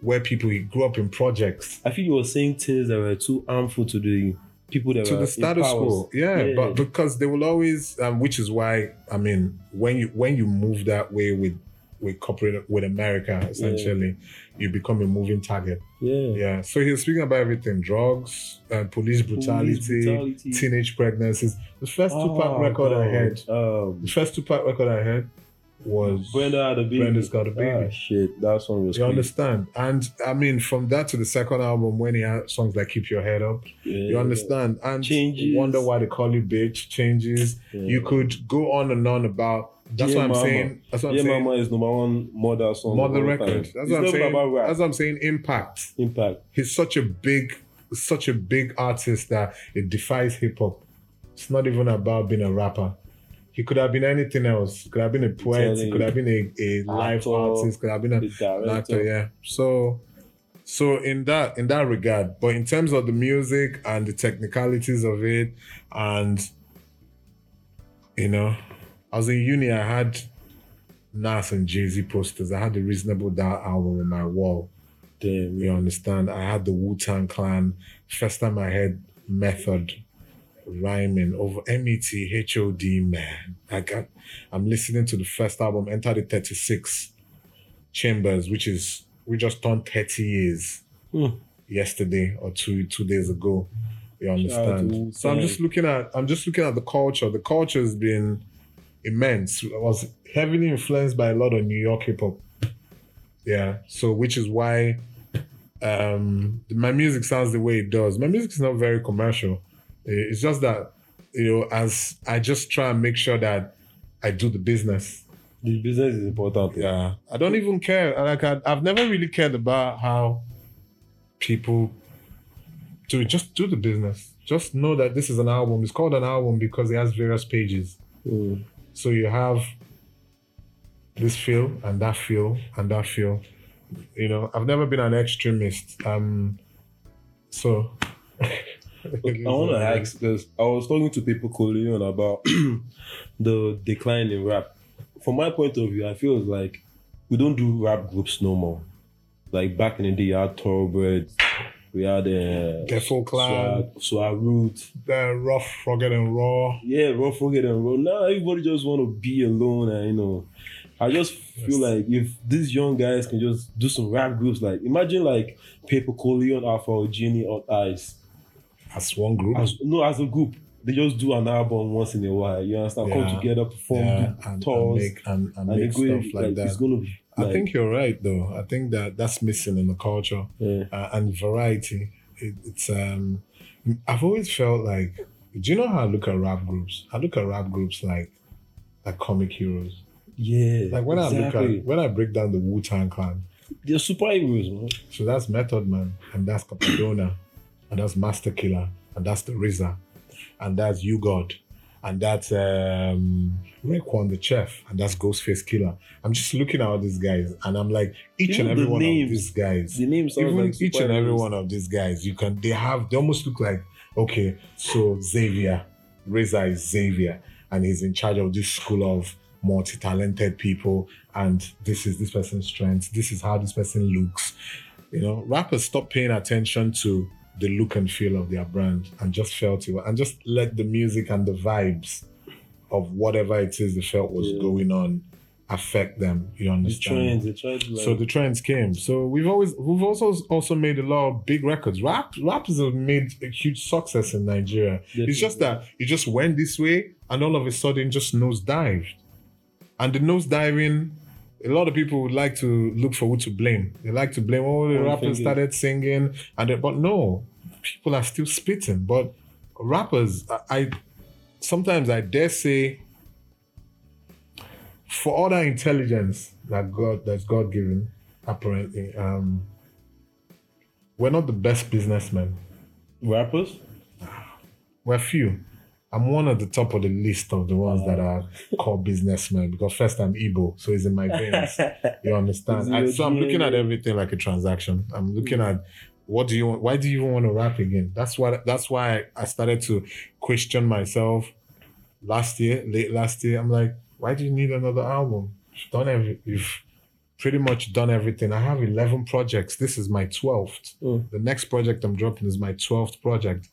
where people he grew up in projects I feel he was saying things that were too harmful to the people that to the status quo. powers. Yeah, but because they will always, um, which is why I mean, when you when you move that way with with corporate with America, essentially, you become a moving target. yeah, Yeah. So he was speaking about everything: drugs, uh, police brutality, Police brutality. teenage pregnancies. The first Tupac Oh, record I God. had, Um, the first Tupac record I had was Brenda had a baby. Brenda's Got a Baby. Ah, shit, that song was. You crazy. understand? And I mean, from that to the second album, when he had songs like "Keep Your Head Up," Yeah, you understand? And Changes. wonder why they call you bitch. Changes. yeah. You could go on and on about. That's Dear what I'm Mama. saying. That's what I'm Yeah, saying. Mama is number one mother song. Mother record. time. That's It's what I'm saying. About rap. That's what I'm saying. Impact. Impact. He's such a big, such a big artist that it defies hip hop. It's not even about being a rapper. He could have been anything else. Could have been a poet. He could have been a, a live artist. Could have been a actor yeah so so in that in that regard but in terms of the music and the technicalities of it and you know i was in uni i had nas and jay-z posters i had the reasonable doubt album on my wall Damn. you understand i had the wu-tang clan first time i heard method rhyming over m-e-t-h-o-d man. I got i'm listening to the first album enter the 36 chambers which is we just turned 30 years Hmm. yesterday or two two days ago. You Shout out to understand? So i'm just looking at i'm just looking at the culture. The culture has been immense. I was heavily influenced by a lot of new york hip-hop yeah. So which is why um my music sounds the way it does. My music is not very commercial it's just that you know as i just try and make sure that i do the business. The business is important. yeah. I don't even care. Like I, i've never really cared about how people do just do the business. Just know that this is an album. It's called an album because it has various pages. Mm. so you have this feel and that feel and that feel. You know i've never been an extremist. Um so I want to ask because I was talking to people calling on about the decline in rap. From my point of view, I feel like we don't do rap groups no more. Like back in the day, you had Thoroughbreds, we had uh, Defo Clan. Swag Root. the rough rugged and raw Yeah, Rough Forget and Raw. Now everybody just want to be alone and you know. I just feel Yes. like if these young guys can just do some rap groups, like imagine like Payper Corleone, Alpha Ojini or Ice. As one group As, no, as a group, they just do an album once in a while. You understand? Yeah. Come together, perform, yeah, and, and make and, and and make stuff like, It's that gonna be. Like, i think you're right though i think that that's missing in the culture yeah. uh, and variety. It, it's um, I've always felt like, do you know how I look at rap groups? I look at rap groups like like comic heroes. yeah, Like when I look at when I break down the Wu Tang Clan, they're superheroes, man. so that's Method Man, and that's Cappadonna, and that's Masta Killa, and that's the RZA, and that's U-God, and that's um Raekwon the Chef, and that's Ghostface Killah. I'm just looking at all these guys, and I'm like, each Even and every the one names. of these guys The name sounds even like each and every one of these guys, you can they have they almost look like okay, so Xavier, RZA is Xavier, and he's in charge of this school of multi-talented people, and this is this person's strength, this is how this person looks. You know, rappers stop paying attention to the look and feel of their brand and just felt it and just let the music and the vibes of whatever it is they felt was Yeah. going on affect them. You understand? The trends, try to like. So the trends came. So we've always we've also also made a lot of big records. Rap rappers have made a huge success in Nigeria. It's just that it just went this way and all of a sudden just nosedived. And the nosediving, a lot of people would like to look for who to blame. They like to blame, oh, the rappers started singing, and they, but no, people are still spitting. But rappers, I, I sometimes I dare say, for all that intelligence that God that's God given, apparently, um, we're not the best businessmen. rappers. we're few. I'm one at the top of the list of the ones that are called businessmen because first I'm Igbo, so it's in my veins. You understand? I, so I'm looking at everything like a transaction. I'm looking at what do you want? Why do you even want to rap again? That's what. That's why I started to question myself last year, late last year. I'm like, why do you need another album? You've done every. You've pretty much done everything. I have 11 projects. This is my 12th. Mm. The next project I'm dropping is my 12th project.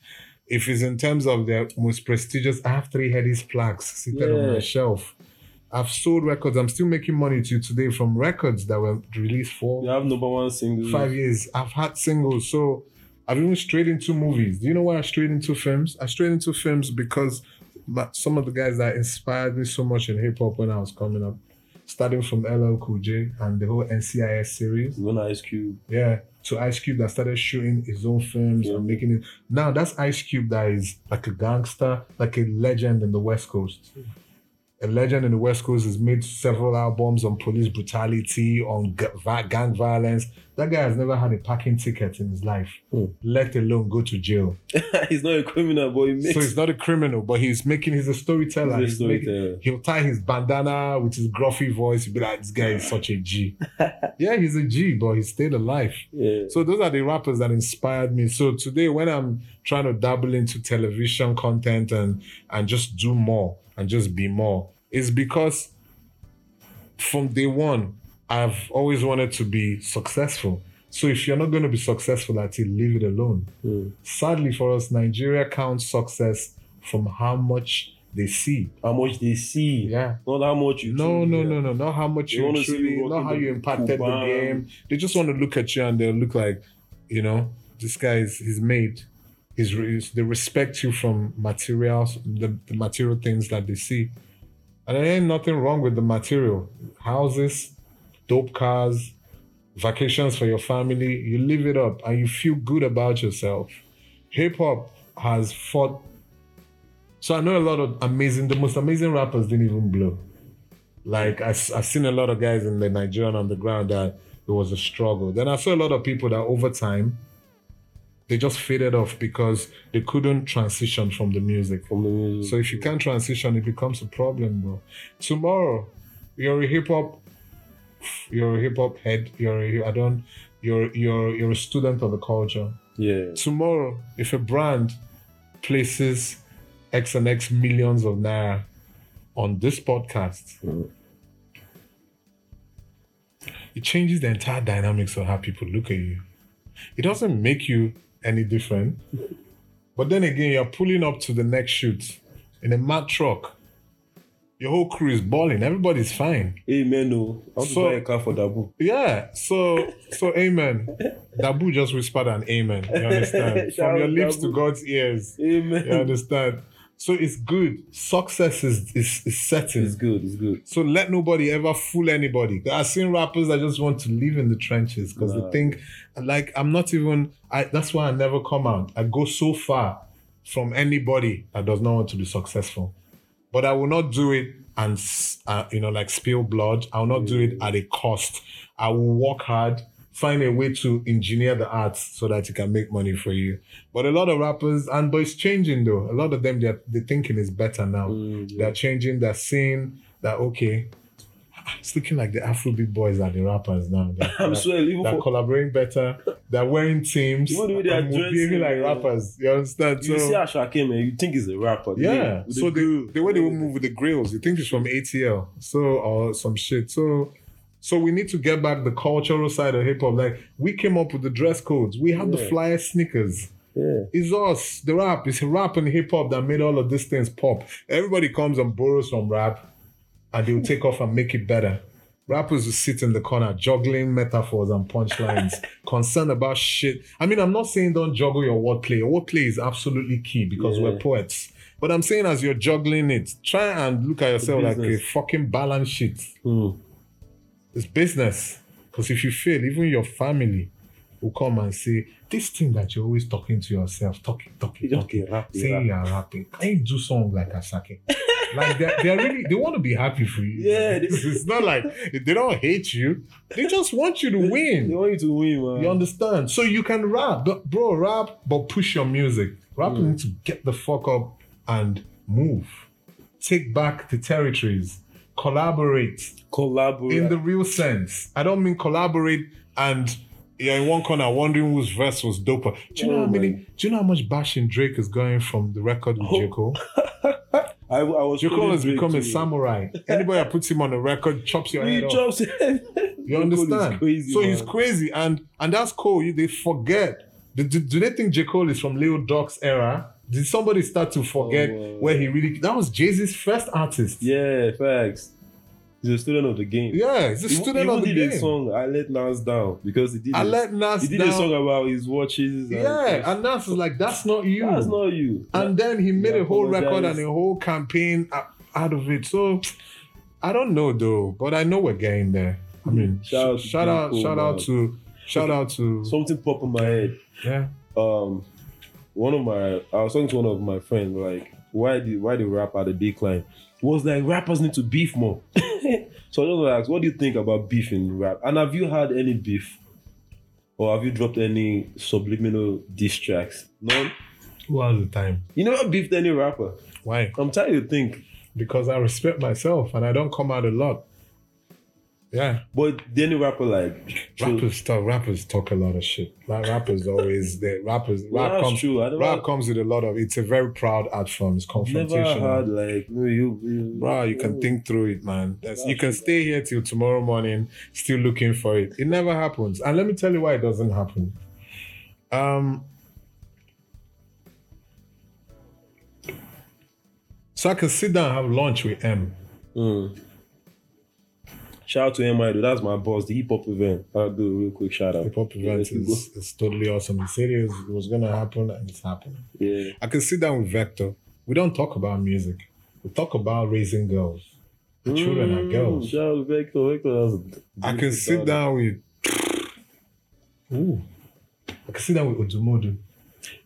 If it's in terms of the most prestigious, I have three Headies plaques seated on Yeah. my shelf. I've sold records. I'm still making money to today from records that were released for You have number one single. five years. I've had singles. So I've even strayed into movies. Do you know why I strayed into films? I strayed into films because my, some of the guys that inspired me so much in hip hop when I was coming up, starting from LL Cool J and the whole NCIS series. One Ice Cube. Yeah, to Ice Cube that started shooting his own films Yeah. and making it. Now that's Ice Cube that is like a gangster, like a legend in the West Coast. A legend in the West Coast has made several albums on police brutality, on gang violence. That guy has never had a parking ticket in his life, Hmm. let alone go to jail. he's not a criminal, but he makes. So he's not a criminal, but he's making. He's a storyteller. He's a making- he'll tie his bandana with his gruffy voice. He'll be like, "This guy is such a G." yeah, he's a G, but he stayed alive. yeah. So those are the rappers that inspired me. So today, when I'm trying to dabble into television content and and just do more and just be more, it's because from day one, I've always wanted to be successful. So if you're not going to be successful at it, leave it alone. Mm. Sadly for us, Nigeria counts success from how much they see. How much they see. Yeah. Not how much you. No, no, get. no, no, not how much They you truly, you not how you impacted the game. They just want to look at you and they'll look like, you know, this guy is he's made. Re- they respect you from materials, the, the material things that they see, and there ain't nothing wrong with the material. Houses, dope cars, vacations for your family. You live it up and you feel good about yourself. Hip hop has fought. So I know a lot of amazing, the most amazing rappers didn't even blow. Like I, have seen a lot of guys in the Nigerian underground that it was a struggle. Then I saw a lot of people that over time they just faded off because they couldn't transition from the music. From the music. So if you can't transition, it becomes a problem, bro. Tomorrow, you're a hip hop, you're a hip hop head. You're a, I don't, you're you're you're a student of the culture. yeah. Tomorrow, if a brand places X and X millions of naira on this podcast, Mhm. it changes the entire dynamics of how people look at you. It doesn't make you any different. But then again, you're pulling up to the next shoot in a mad truck. Your whole crew is balling. Everybody's fine. Amen. No. I want So- buy a car for Dabu. Yeah. So so amen. Dabu just whispered an amen. You understand? From your lips to God's ears. Amen. You understand? So it's good. Success is is, is certain. It's good. It's good. So let nobody ever fool anybody. I've seen rappers that just want to live in the trenches because Nah. they think, like, I'm not even. I that's why I never come out. I go so far from anybody that does not want to be successful, but I will not do it and uh, you know like spill blood. I will not do it at a cost. I will work hard, find a way to engineer the arts so that you can make money for you. But a lot of rappers, and but it's changing though. A lot of them, they're the thinking is better now. Mm, yeah. They're changing. They're seeing that okay. It's looking like the Afrobeat boys are the rappers now. They're, I'm they're. They're for, collaborating better. They're wearing teams. Even the way they are and behaving like rappers. You understand? you So- see Asake, man, you think he's a rapper. Yeah. So the the, the way they will move with the grills, you think it's from ATL. So or some shit. So so we need to get back the cultural side of hip hop. Like we came up with the dress codes. We had the Yeah. flyer sneakers. Yeah. It's us, the rap. It's rap and hip hop that made all of these things pop. Everybody comes and borrows from rap and they'll take off and make it better. Rappers will sit in the corner juggling metaphors and punchlines, concerned about shit. I mean, I'm not saying don't juggle your wordplay. Your wordplay is absolutely key because Yeah. we're poets. But I'm saying as you're juggling it, try and look at yourself like a fucking balance sheet. Mm. It's business. Because if you fail, even your family will come and say, This thing that you're always talking to yourself, talking, talking, talking, keep rapping, saying rap. you're rapping. Can you do something like Asake? Like they're, they're really they want to be happy for you. Yeah, they- it's, it's not like they don't hate you. They just want you to win. They want you to win, man. You understand? So you can rap, but bro, rap, but push your music. Rappers Mm. need to get the fuck up and move. Take back the territories. Collaborate Collaborate. in the real sense. I don't mean collaborate and you're in one corner wondering whose verse was doper. Do you know Oh, how many? man. Do you know how much bashing Drake is going from the record with Oh, J Cole? I, I was J Cole has become a samurai. Anybody that puts him on a record chops your He head off. drops. You understand? Crazy, so man. he's crazy, and and that's cool. You- They forget. Do, do, do they think J Cole is from Lil Doc's era? Did somebody start to forget Oh, where he really? That was Jay Z's first artist. Yeah, facts. He's a student of the game. yeah, he's a He student even of the game. He did a song, I Let Nas Down, because he did, I a, let Nas he did down. a song about his watches. and- yeah, and Nas was like, that's not you. That's not you. and then he made He a whole record and a whole campaign out of it. So I don't know though, but I know we're getting there. I mean, Shout out shout out, shout out to, shout out to, Something popped in my head. yeah. Um, one of my, I was talking to one of my friends, like, why did why the rap at the decline? Was like rappers need to beef more. so I just want ask, what do you think about beef in rap? And have you had any beef, or have you dropped any subliminal diss tracks? None. All the time. You never beefed any rapper. Why? I'm trying to think. Because I respect myself and I don't come out a lot. Yeah. But then the rapper like true- Rappers talk rappers talk a lot of shit. Like rappers always they rappers Well, rap comes true. Rap comes with a lot of it's a very proud art form. It's confrontation. never had like you, you, you Bro, you can think through it, man. That's, you can stay here till tomorrow morning, still looking for it. It never happens. And let me tell you why it doesn't happen. Um, so I can sit down and have lunch with MI. Mm. Shout out to MI though. That's my boss, the hip hop event. I'll do a real quick shout out. The pop event Let's is, is totally awesome. He said it was, it was going to happen and it's happening. Yeah. I can sit down with Vector. We don't talk about music. We talk about raising girls. The children are Mm, girls. Shout out to Vector. Vector has a I can sit daughter. down with. Ooh. I can sit down with Odumodu.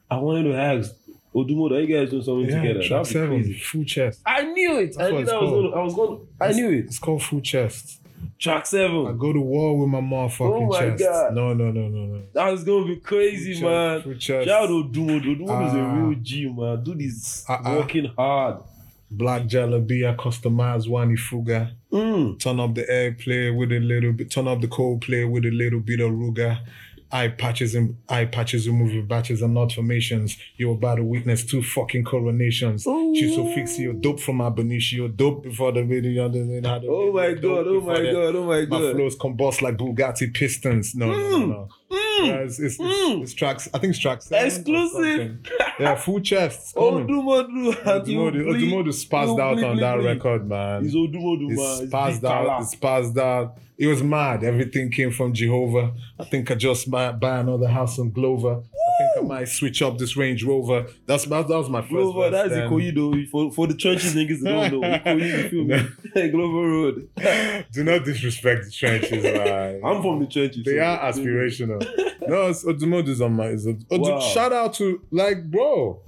I wanted to ask Odumodu, are you guys doing something Yeah, together? track seven, full chest. I knew it. I knew it's that was gonna, I was going I knew it. It's called full chest. Track seven. I go to war with my motherfucking Oh my chest. God. No, no, no, no, no. That's gonna be crazy, Full man. chest, full chest. Shout out to Odumodu. Odumodu is a Ah. real G, man. Dude is Uh-uh. working hard. Black Jalabia, customized Wani Fuga. Mm. Turn up the airplay with a little bit. Turn up the cold play with a little bit of Ruga. Eye patches and eye patches and movie batches and not formations. You're about to witness two fucking coronations. She's so fix you're dope from Abonishi. You're dope before the video. Oh my god, oh my god, oh my My god. flows combust like Bugatti pistons. No, no, hmm. no, no. Mm. Yeah, it's, it's, it's, Mm. it's tracks. I think it's tracks. Exclusive. Yeah, full chest. It's coming. Odumodu. Odumodu, Odumodu spazzed you out on that record, man. He's Odumodu, It's man. He's spazzed big out. It's spazzed out. It was mad. Everything came from Jehovah. I think I just might buy another house on Glover. I think I might switch up this Range Rover. That's that, that was my first. Verse that's then. Ikoyi. For, for the churches niggas don't know. Ikoyi, you feel me? Glover Road. Do not disrespect the trenches, man. I'm from the churches. They so- are aspirational. no, it's Odumodu's on my. It's Odu- Wow. Shout out to like, bro.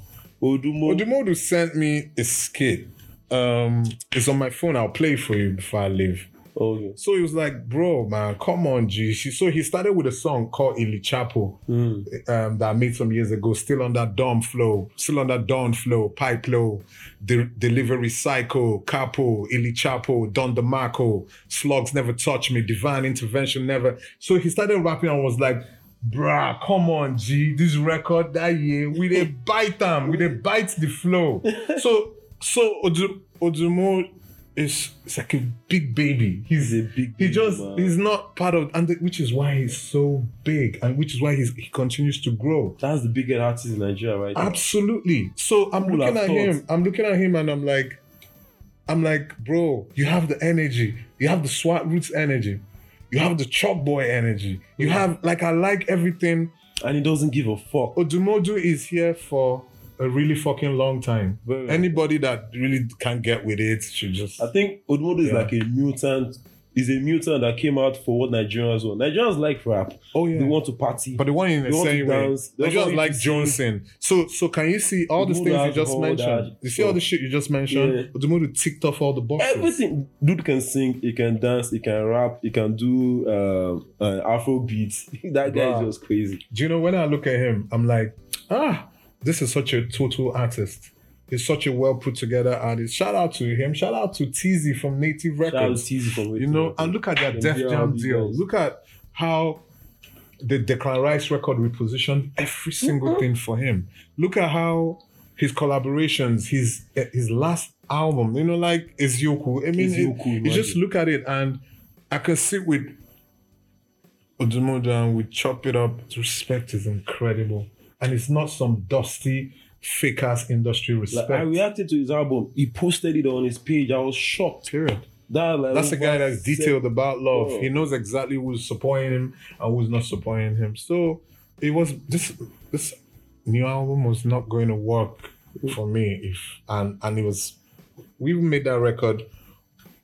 Odumodu. Odumodu sent me a skit. Um, it's on my phone. I'll play for you before I leave. Okay. So he was like, bro, man, come on, G. So he started with a song called Ili Chapo Mm. um, that I made some years ago, still on that Dawn flow, still on that Dawn flow, pipe low, de- delivery cycle, capo, Ili Chapo, Don DeMarco, slugs never touch me, divine intervention never. So he started rapping and was like, bruh, come on, G, this record that year, we did bite them, we did bite the flow. So, so Odu- Odumo is it's like a big baby. He's a big he dude, just man. he's not part of and the, which is why he's so big and which is why he's, he continues to grow That's the biggest artist in Nigeria right now. absolutely so i'm looking at thought? him i'm looking at him and i'm like i'm like bro you have the energy you have the swat roots energy you have the Choc Boi energy you mm. have like i like everything And he doesn't give a fuck. odumodu is here for a really fucking long time Very- anybody that really can't get with it should just I think Odumodu is Yeah. like a mutant is a mutant that came out for what Nigerians want. Nigerians like rap. Oh yeah. They want to party. but the one in the They want to same way. dance. They They also just like to. Johnson. So so can you see all these Odumodu things you just mentioned? that You see all the shit you just mentioned? Yeah. Odumodu ticked off all the boxes. Everything. Dude can sing, he can dance, he can rap, he can do um, uh, Afro beats. that guy Wow. is just crazy. Do you know when I look at him, I'm like, ah, this is such a total artist. He's such a well put together artist. Shout out to him. Shout out to Teezee from Native Shout out Records. to Teezee from You know, and look at that Them Def Jam deal. guys. Look at how the Declan Rice record repositioned every single Mm-hmm. thing for him. Look at how his collaborations, his eh, his last album, you know, like Eziokwu. I mean, it- Eziokwu, you just look at it and I can sit with Odumodu and we chop it up. The respect is incredible. And it's not some dusty, fake ass industry Like, respect. I reacted to his album. He posted it on his page. I was shocked. Period. That like That's a guy that's detailed about love. Bro. He knows exactly who's supporting him and who's not supporting him. So it was this this new album was not going to work for me if and and it was we made that record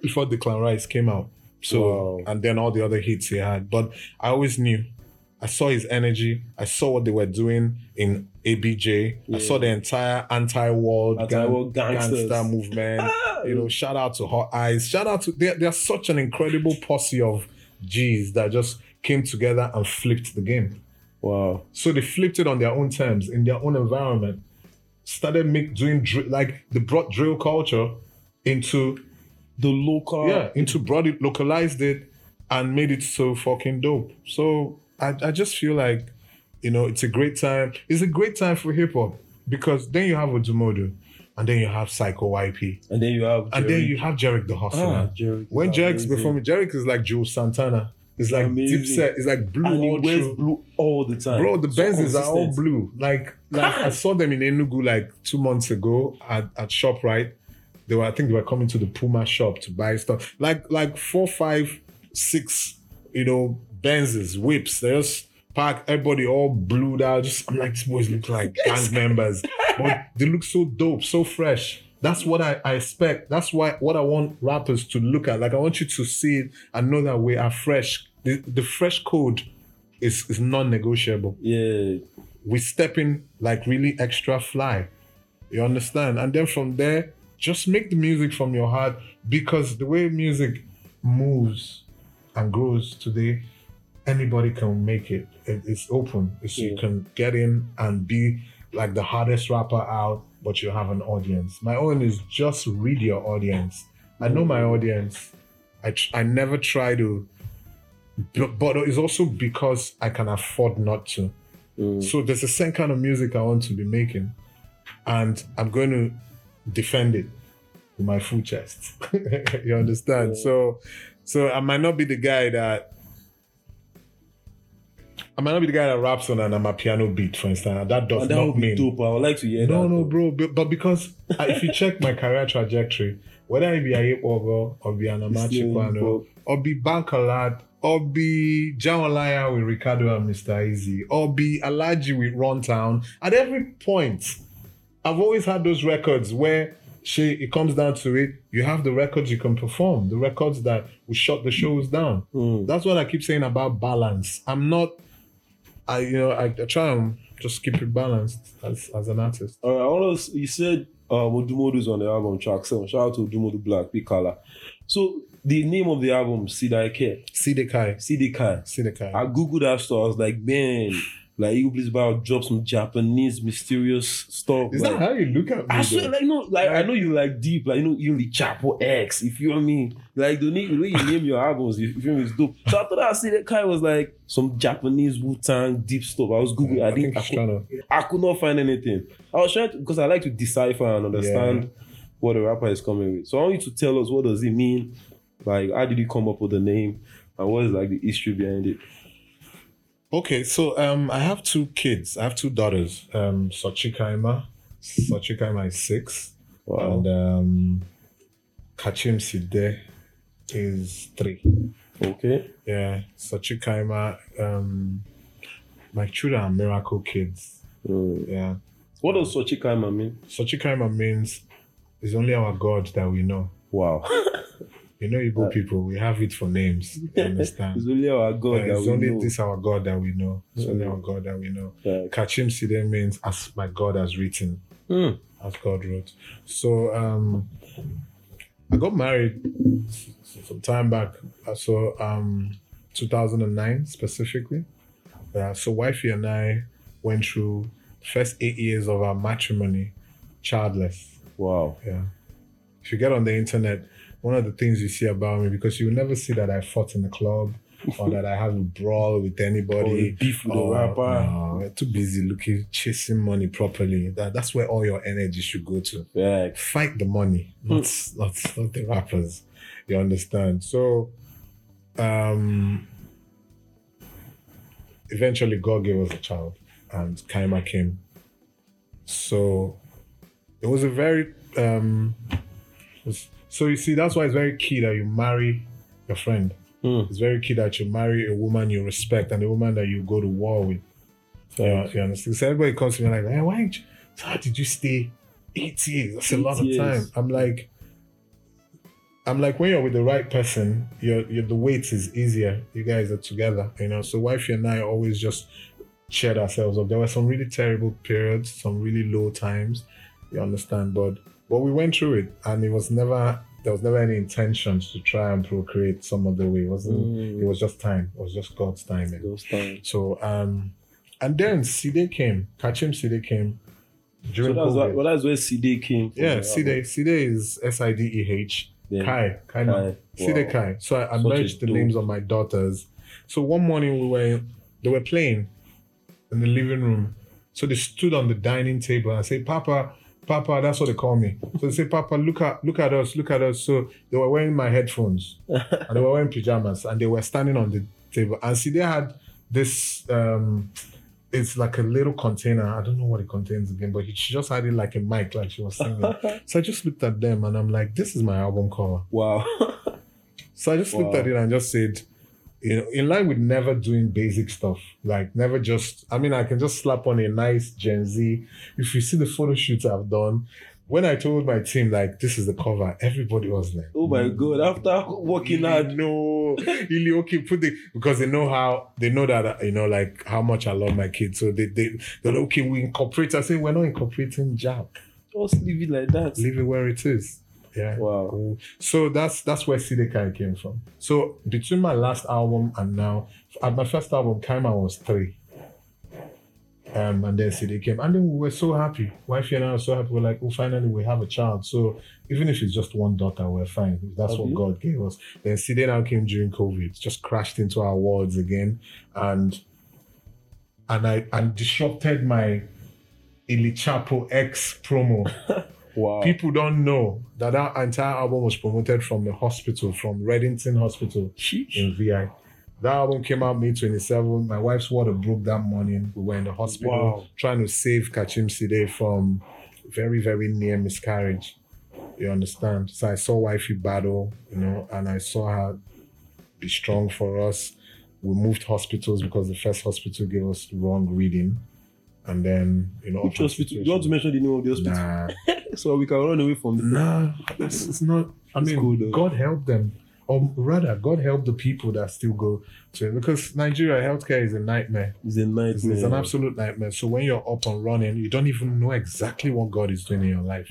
before the Declan Rice came out. So Wow. and then all the other hits he had. But I always knew. I saw his energy. I saw what they were doing in ABJ. I saw the entire anti-world, Anti-world gangsters. gangster movement. You know, shout out to Hot Eyes. Shout out to they're, they're such an incredible posse of G's that just came together and flipped the game. Wow. So they flipped it on their own terms in their own environment. Started make doing dr- like they brought drill culture into The local yeah into brought it localized it and made it so fucking dope. So I I just feel like you know it's a great time. It's a great time for hip hop because then you have Odumodu and then you have Psycho YP And then you have and then you have Jeriq the Hustler. ah, Jerry. When Jeriq's performing, Jeriq is like Joe Santana. It's like Amazing. set. It's like blue and he wears blue all the time. Bro, the So Benzes are all blue. Like, like I saw them in Enugu like two months ago at, at ShopRite. They were, I think they were coming to the Puma shop to buy stuff. Like, like four, five, six, you know, Benzes, whips. They just park everybody all blued out. Just I'm like, these boys look like gang members. But they look so dope, so fresh. That's what I, I expect. That's why what I want rappers to look at. Like I want you to see it and know that we are fresh. The, the fresh code is, is non-negotiable Yeah. we step in like really extra fly. You understand? And then from there, just make the music from your heart because the way music moves and grows today, anybody can make it. It- It's open. It's, You can get in and be like the hardest rapper out, but you have an audience. My own is just read your audience. I know my audience. I, tr- I never try to, but, but it's also because I can afford not to. Mm. So there's a certain kind of music I want to be making, and I'm going to defend it with my full chest. you understand? Yeah. So, so I might not be the guy that I might not be the guy that raps on an amapiano beat, for instance. That does that not mean dope. I would like to hear no, that. no, though. bro. But, but because uh, if you check my career trajectory, whether I be a hip hopper or be an Amachi Slim, Kwano, bro. or be Bankalad, or be Jawalaya with Ricardo and Mr. Eazi, or be Alaji with Runtown, at every point, I've always had those records where she, it comes down to it, you have the records you can perform, the records that will shut the shows down. Mm. That's what I keep saying about balance. I'm not, I you know, I, I try and just keep it balanced as, as an artist. All right, to. You said um, Odumodu's on the album track seven. Shout out to Odumodu Black, big color. So the name of the album, See That I Care, Sidekai. See. Sidekai. I googled that stuff. I was like, man, like you please about drop some Japanese mysterious stuff. Is like, that how you look at me? I swear, though? like, no, like I know you like deep, like you know, you like Chapo X, if you know what I mean. Like the the way you name your albums, you, you feel me, is dope. So after that, I see that Kai was like some Japanese Wu Tang deep stuff. I was googling, I, I think didn't, I, could, to. I could not find anything. I was trying to because I like to decipher and understand what the rapper is coming with. So I want you to tell us what does it mean, like how did you come up with the name, and what is like the history behind it. Okay, so um, I have two kids. I have two daughters. Um, Sochikaima. Sochikaima is six, Wow. and um, Kachim Side is three. Okay. Yeah, Sochikaima. Um, my children are miracle kids. Mm. Yeah, What does Sochikaima mean? Sochikaima means it's only our God that we know. Wow. You know, Igbo Uh, people, we have it for names. You understand? It's only our God it's we only know. this our God that we know. It's only Mm. our God that we know. Yeah. Kachim Side means as my God has written, Hmm. as God wrote. So um I got married some time back. Uh, So um 2009 specifically. Yeah, so wifey and I went through the first eight years of our matrimony childless. Wow. Yeah. If you get on the internet, one of the things you see about me, because you will never see that I fought in the club or that I have a brawl with anybody. Or anybody. beef with the or- rapper. No, you're too busy looking, chasing money properly. That, that's where all your energy should go to. Yeah. Fight the money, not, not, not the rappers. You understand? So, um, eventually, God gave us a child, and Kaima came. So, it was a very um, was- so you see that's why it's very key that you marry your friend. Hmm. It's very key that you marry a woman you respect and a woman that you go to war with. Yeah, you understand? So everybody comes to me like, hey, why did you, how did you stay eight years? That's a lot of time. I'm like, I'm like, when you're with the right person, your your the weight is easier. You guys are together, you know. So wifey and I always just cheered ourselves up. There were some really terrible periods, some really low times, you understand. But but we went through it, and it was never there was never any intentions to try and procreate some other way. It wasn't. Mm. It was just time. It was just God's timing. Those times. So um, and then Side came. Kachim Side came So during that's, COVID. well, that's where CD came from. yeah, Side Side is S I D E H. Kai, Kai, Kai. Side Wow. Kai. So I, I merged the dope- names of my daughters. So one morning we were they were playing in the living room. So they stood on the dining table and I said, Papa, Papa, that's what they call me. So they say, Papa, look at look at us, look at us. So they were wearing my headphones and they were wearing pajamas and they were standing on the table. And see, they had this um it's like a little container. I don't know what it contains again, but she just had it like a mic, like she was singing. so I just looked at them and I'm like, this is my album cover. Wow. So I just looked at it and just said, you know, in line with never doing basic stuff, like never just, I mean, I can just slap on a nice Gen Z. If you see the photo shoots I've done, when I told my team, like, this is the cover, everybody was like, oh my God. After working hard. No, really, okay, put the, because they know how, they know that, uh, you know, like how much I love my kids. So they, they, they're like, okay, we incorporate. I say, we're not incorporating Jack. Just leave it like that. Leave it where it is. Yeah. Wow. So that's that's where Sidekai came from. So between my last album and now, at my first album, Kaima was three. Um, and then CD came, and then we were so happy. Wifey and I were so happy. We're like, oh, finally we have a child. So even if it's just one daughter, we're fine. That's what. God gave us. Then CD now came during COVID, just crashed into our worlds again, and and I and disrupted my Ilichapo X promo. Wow. People don't know that that entire album was promoted from the hospital, from Reddington Hospital Sheesh. in VI. That album came out May 27. My wife's water broke that morning. We were in the hospital Wow. trying to save Kachim Side from very, very near miscarriage. You understand? So I saw wifey battle, you know, and I saw her be strong for us. We moved hospitals because the first hospital gave us the wrong reading. And then, you know, Which hospital? You want to mention the name of the hospital? Nah, So we can run away from the. Nah, it's, it's not. I It's mean, cool. God help them, or rather, God help the people that still go to it because Nigeria healthcare is a nightmare. It's a nightmare. It's, it's an absolute nightmare. So when you're up and running, you don't even know exactly what God is doing in your life.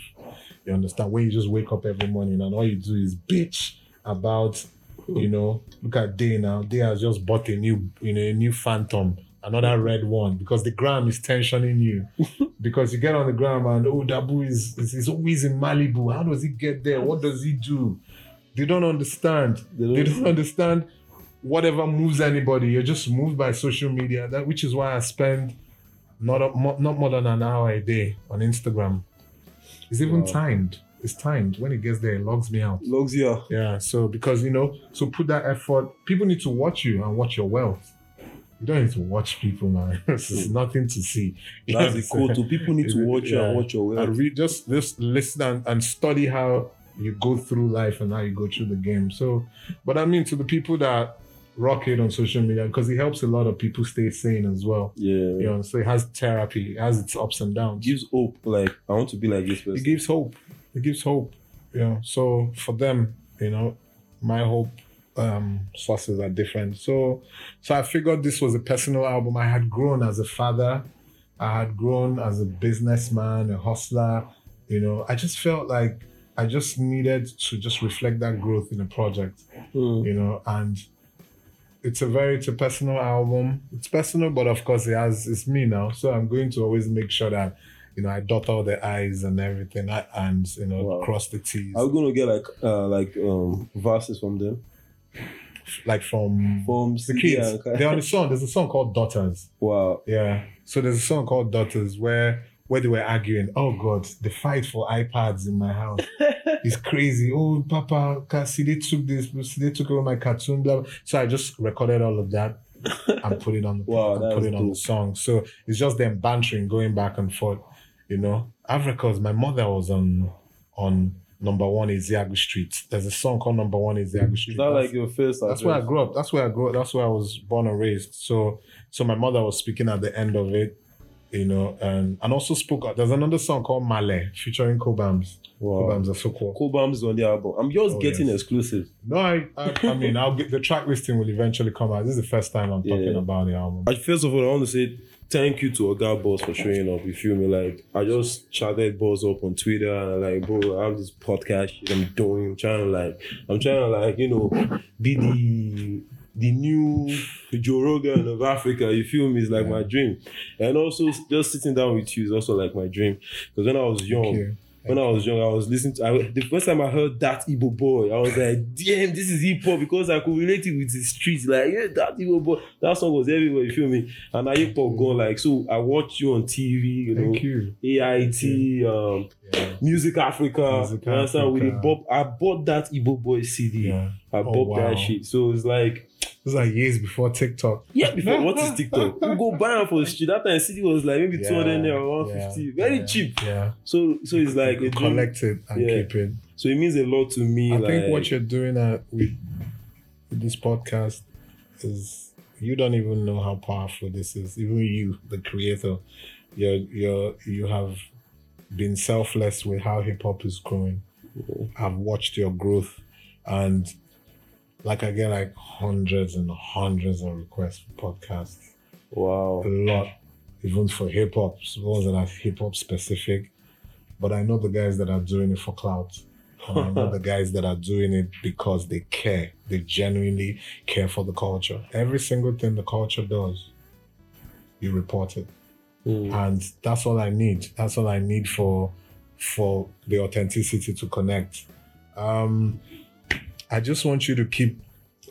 You understand? When you just wake up every morning and all you do is bitch about, you know, look at Day now. Day has just bought a new, you know, a new Phantom, another red one because the gram is tensioning you. because you get on the gram and oh, Dabu is, is, is always in Malibu. How does he get there? What does he do? They don't understand. They They don't- don't understand whatever moves anybody. You're just moved by social media. That which is why I spend not a, not more than an hour a day on Instagram. It's even Wow. timed. It's timed. When it gets there, it logs me out. Logs you out. Yeah. So because you know, so put that effort. People need to watch you and watch your wealth. You don't need to watch people, man. this is hmm. nothing to see. That's the code. So people need to watch you Yeah. and watch your and read just just listen and, and study how you go through life and how you go through the game. So, but I mean to the people that rock it on social media because it helps a lot of people stay sane as well. Yeah. You know, so it has therapy, it has its ups and downs. gives hope. Like I want to be like this person. It gives hope. It gives hope. You know, so for them, you know, my hope um, sources are different. So, so I figured this was a personal album. I had grown as a father. I had grown as a businessman, a hustler. You know, I just felt like I just needed to just reflect that growth in a project. Mm. You know, and it's a very it's a personal album. It's personal, but of course it has it's me now. So I'm going to always make sure that you know I dot all the I's and everything, I- and you know Wow. cross the T's. Are we gonna get like uh like um verses from them? Like from From the kids. and Ka- They're on the song. There's a song called Daughters. Wow. Yeah. So there's a song called Daughters where where they were arguing. Oh God, the fight for iPads in my house is crazy. Oh Papa, ca- see they took this, they took over my cartoon. Blah, blah. So I just recorded all of that and put it on the Wow, and put it on the song. So it's just them bantering, going back and forth. You know, Africa's. My mother was on on number one is Isiagu Street. There's a song called Number One is Isiagu Street. Is that That's- like your first that's where I grew up. That's where I grew up. That's where I was born and raised. So so my mother was speaking at the end of it, you know, and and also spoke. There's another song called Male featuring Cobhams. Wow. Cobhams Asuquo. Cool Bombs on the album. I'm just Oh, getting yes. exclusive. No, I, I I mean I'll get the track listing will eventually come out. This is the first time I'm talking Yeah. about the album. I, first of all, I want to say thank you to Oga Boss for showing up. You feel me? Like I just chatted Boss up on Twitter and like, bro, I have this podcast shit I'm doing. I'm trying to like, I'm trying to like, you know, be the the new Joe Rogan of Africa. You feel me? It's like Yeah. my dream. And also just sitting down with you is also like my dream. Because when I was young, you. When I was young, I was listening to I, the first time I heard that Igbo boy, I was like, damn, this is hip hop because I could relate it with the streets. Like, yeah, that Igbo boy, that song was everywhere, you feel me? And I hip hop gone like so I watched you on TV, you know, Thank you. AIT, um, Yeah. Music Africa. Music understand? With the Africa. Bob, I bought that Igbo boy CD. Yeah. I Oh, bought wow. that shit. So it's like, Is like years before TikTok. yeah, before what is TikTok? We go buy them for the street. That time CD was like maybe Yeah, 200 naira or 150. yeah, Very yeah, cheap. Yeah. So so it's like a collect it and Yeah. keep it. So it means a lot to me. I like, think what you're doing uh, with, with this podcast is you don't even know how powerful this is. Even you, the creator, you're you're you have been selfless with how hip hop is growing. I've watched your growth, and like I get like hundreds and hundreds of requests for podcasts. Wow. A lot, even for hip hop, ones that are hip hop specific. But I know the guys that are doing it for clout. And I know the guys that are doing it because they care. They genuinely care for the culture. Every single thing the culture does, you report it. Mm. And that's all I need. That's all I need for for the authenticity to connect. Um I just want you to keep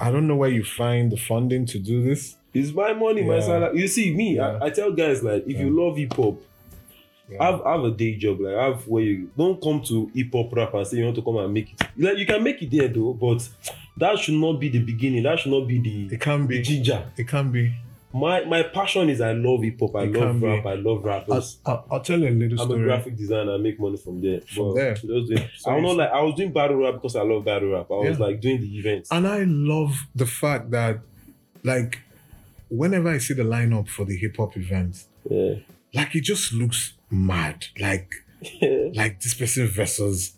I don't know where you find the funding to do this. It's my money, my salary. You see, me, Yeah. I, I tell guys like, if you love hip hop, Yeah. have have a day job. Like, I have where you don't come to hip hop rap and say you want to come and make it. Like, you can make it there though, but that should not be the beginning. That should not be the, It can the be. ginger. It can be. My my passion is I love hip hop. I It love can be. rap. I love rappers. I'll, I'll tell you a little story. I'm a graphic designer. I make money from there. From But there. doing- So I don't like I was doing battle rap because I love battle rap. I was like doing the events. And I love the fact that, like, whenever I see the lineup for the hip hop events, Yeah. like it just looks mad. Like, like this person versus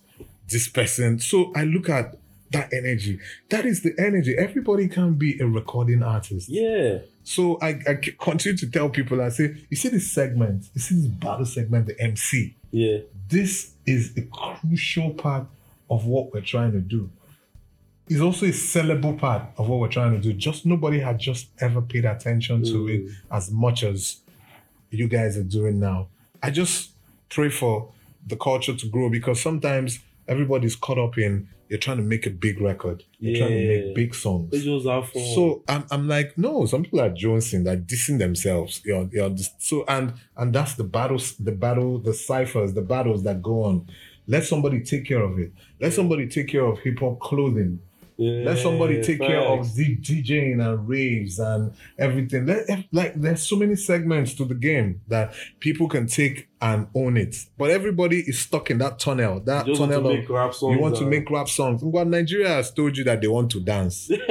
this person. So I look at that energy. That is the energy. Everybody can be a recording artist. yeah. So I continue to tell people, I say, you see this segment, you see this battle segment, the MC. Yeah. This is a crucial part of what we're trying to do. It's also a sellable part of what we're trying to do. Just nobody had just ever paid attention to it Mm. as much as you guys are doing now. I just pray for the culture to grow because sometimes everybody's caught up in you're trying to make a big record, you're trying to make big songs. They just have fun. So I'm, I'm like, no, some people are jonesing, they're dissing themselves. You're, you're just, so and and that's the battles, the battle, the ciphers, the battles that go on. Let somebody take care of it. Let somebody take care of hip hop clothing. Yeah, Let somebody take care of. D- DJing and raves and everything. Let, like there's so many segments to the game that people can take and own it. But everybody is stuck in that tunnel. That You tunnel of make rap songs. you want to make rap songs. Well, Nigeria has told you that they want to dance.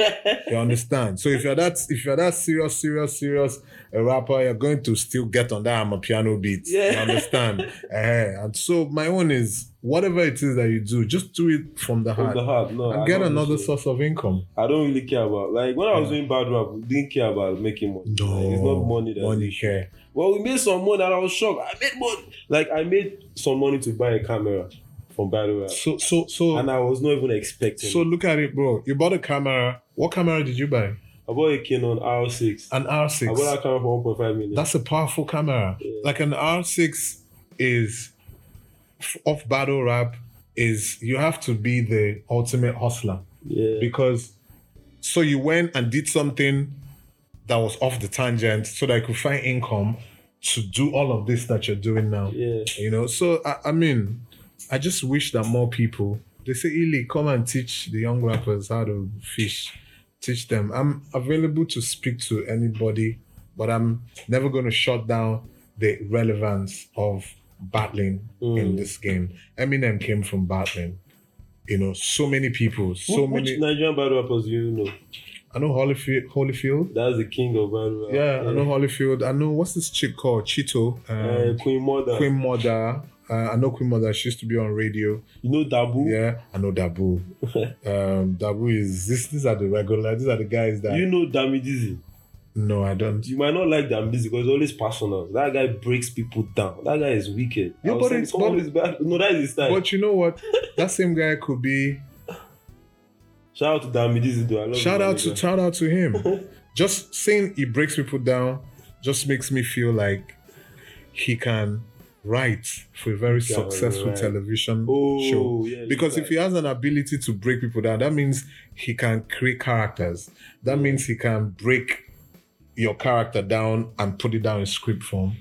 You understand? So if you're that if you're that serious, serious, serious a rapper, you're going to still get on that amapiano beat. Yeah. You understand? Eh, and so my own is whatever it is that you do, just do it from the heart. From the heart, no. and I get another understand. source of income. I don't really care about like when I was Yeah. doing bad rap, we didn't care about making money. No, Like, it's not money that money care. Well, we made some money and I was shocked. I made money. Like I made some money to buy a camera from bad Rap. So so so And I was not even expecting. so it. look at it, bro. You bought a camera. What camera did you buy? I bought a Canon R6. An R6. I bought R6. that camera for 1.5 million. That's a powerful camera. Yeah. Like an R6 is off battle rap is you have to be the ultimate hustler yeah. because so you went and did something that was off the tangent so that you could find income to do all of this that you're doing now. Yeah. You know, so I, I mean, I just wish that more people they say, Ili, come and teach the young rappers how to fish. Teach them. I'm available to speak to anybody, but I'm never going to shut down the relevance of battling in Mm. this game. Eminem came from battling. You know, so many people, so Wh- Which many. Nigerian battle rappers do you know? I know Holyfield. Holyfield. That's the king of battle rap. Yeah, I know Holyfield. I know what's this chick called Chito. Um, Uh, Queen Mother. Queen Mother. Uh, I know Queen Mother. She used to be on radio. You know Dabu? Yeah, I know Dabu. um, Dabu is this. These are the regular. These are the guys that. You know Damidizi. No, I don't. You might not like Damidizi because it's always personal. That guy breaks people down. That guy is wicked. Yeah, but saying it's- but- is bad. No, that is his style. But you know what? that same guy could be. Shout out to Damidizi though. I love Shout out to shout out to him. just saying he breaks people down just makes me feel like he can write for a very successful television Oh, show. yeah. Because if he has an ability to break people down, that means he can create characters. That Yeah. means he can break your character down and put it down in script form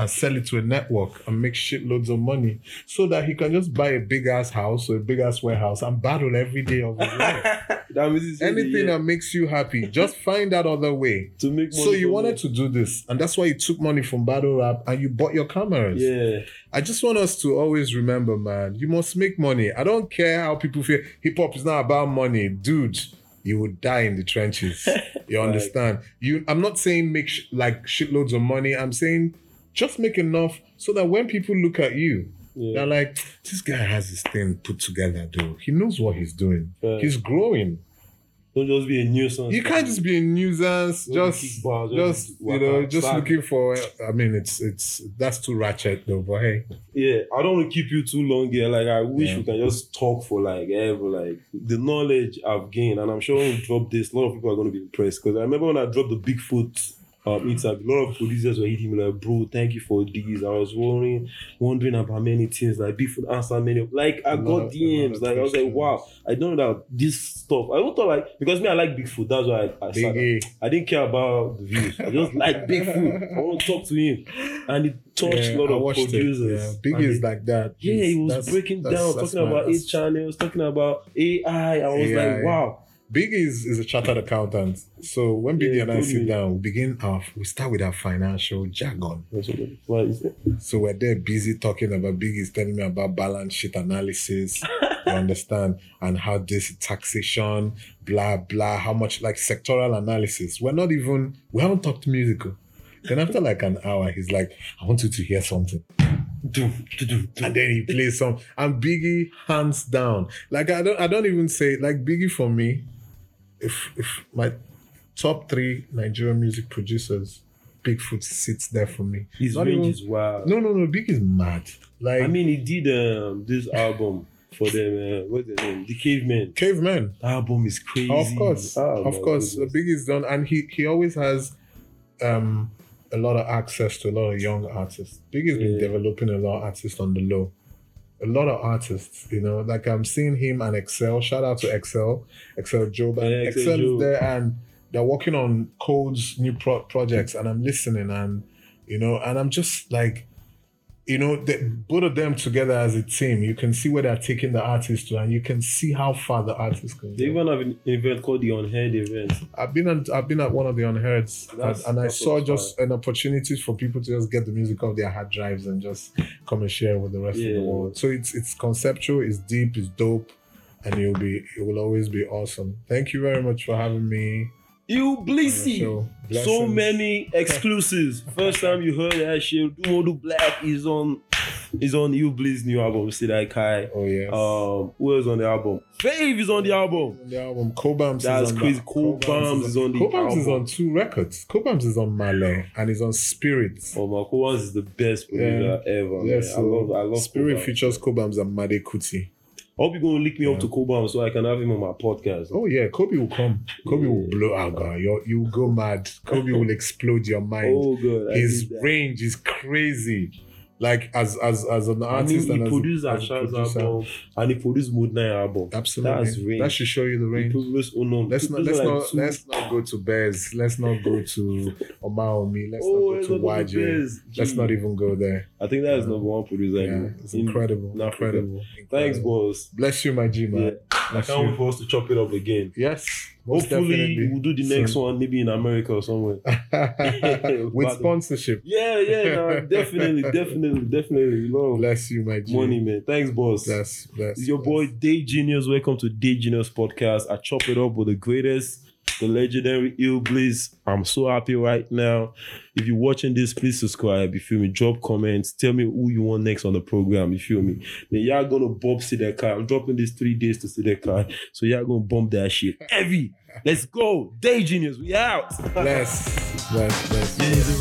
and sell it to a network and make shitloads of money so that he can just buy a big ass house or a big ass warehouse and battle every day of his life. Said Anything yeah, that makes you happy, just find that other way. to make money. So you wanted to do this, and that's why you took money from battle rap and you bought your cameras. Yeah. I just want us to always remember, man, you must make money. I don't care how people feel. Hip hop is not about money, dude. You would die in the trenches. You understand? You. I'm not saying make sh- like shitloads of money. I'm saying just make enough so that when people look at you, Yeah. they're like, this guy has his thing put together, though. He knows what he's doing. Right. He's growing. Don't just be a nuisance. You can't just be a nuisance, just bars, just just you know, just looking for. I mean, it's it's that's too ratchet though. But hey, Yeah, I don't want to keep you too long here. Like, I wish Yeah. we can just talk for like ever. Like the knowledge I've gained, and I'm sure when we drop this, a lot of people are going to be impressed. Because I remember when I dropped the Bigfoot um, a lot of producers were hitting me like, "Bro, thank you for these." I was wondering, wondering about many things. Like Bigfoot answered many. Of, Like I got DMs. Like I was like, "Wow, I don't know that this stuff." I also thought like because me, I like Bigfoot. That's why I, I started. I didn't care about the views. I just like Bigfoot. I want to talk to him, and it touched yeah, a lot of producers. It. Yeah. Biggie is like that. yeah, he was that's- breaking that's- down, that's talking about eight channels, talking about AI. I was AI. like, wow. Biggie is, is a chartered accountant. So when Biggie Yeah, and I sit me. down, we begin our we start with our financial jargon. That's what it- what is it? So we're there busy talking about Biggie telling me about balance sheet analysis. you understand? And how this taxation, blah blah, how much like sectoral analysis. We're not even we haven't talked musical. Then after like an hour, he's like, I want you to hear something. And then he plays some and Biggie hands down. Like I don't I don't even say like Biggie for me. If if my top three Nigerian music producers, Bigfoot sits there for me. His Not range even- is wild. No no no, Big is mad. Like I mean, he did um, this album for them. Uh, what's the name? The caveman. The album is crazy. Of course, Oh, of course, goodness. is done, and he he always has um a lot of access to a lot of young artists. Big has been Yeah. developing a lot of artists on the low. A lot of artists, you know, like I'm seeing him and Excel. Shout out to Excel, Excel Job, and Yeah, Excel Excel is there, and they're working on Code's new pro- projects, and I'm listening, and you know, and I'm just like, you know, the, both of them together as a team, you can see where they're taking the artist to, and you can see how far the artist can They go. even have an event called the Unheard event. I've been at, I've been at one of the unheards, and, That's- and I that's saw just an opportunity for people to just get the music off their hard drives and just come and share with the rest of the world. So it's it's conceptual, it's deep, it's dope, and you'll be it will always be awesome. Thank you very much for having me. You your Blissy. So many exclusives. First time you heard that shit, Odumodublvck is on is on Illbliss new album, Sideh Kai. Oh yeah. Um, who else on the album? Fave is on the album. on the album. Cobhams That's is on crazy. Cobhams is on the Cobhams is on two records. Cobhams is on Malay and is on Spirit. Oh my Cobhams is the best producer ever. Yeah, man. so I love I love Spirit features Cobhams and Made Kuti. I hope you're gonna link me up to Kobam so I can have him on my podcast. Oh yeah, Kobe will come. Kobe will blow out, guy. You you go mad. Kobe will explode your mind. Oh god, I His range is crazy. Like as as as an I mean, artist he and as a- as a producer. album and he produced Mood Night album. Absolutely. That's range. That should show you the He range. produced Unum. Let's He not let's like not two- let's not go to Bez. Let's not go to Omawumi. Let's Oh, not let's go not to go to YJ. Let's not even go there. I think that is number one producer. Yeah, it's in- incredible. in Africa. Incredible. Thanks, incredible. boss. Bless you, my G man. Yeah. I Bless can't wait for us to chop it up again. Yes. Most Hopefully, definitely. we'll do the next Soon. one maybe in America or somewhere. With sponsorship. Yeah, yeah, no, definitely, definitely, definitely. Love Bless you, my G. money, man. Thanks, boss. Bless, bless. It's your bless. boy Day Genius. Welcome to Day Genius Podcast. I chop it up with the greatest, the legendary Illbliss. I'm so happy right now. If you're watching this, please subscribe. You feel me? Drop comments. Tell me who you want next on the program. You feel me? Then y'all gonna bump Sideh Kai. I'm dropping these three days to Sideh Kai. So y'all gonna bump that shit. Heavy. Let's go. Day genius. We out. Bless. Bless. Bless. Yeah, it's a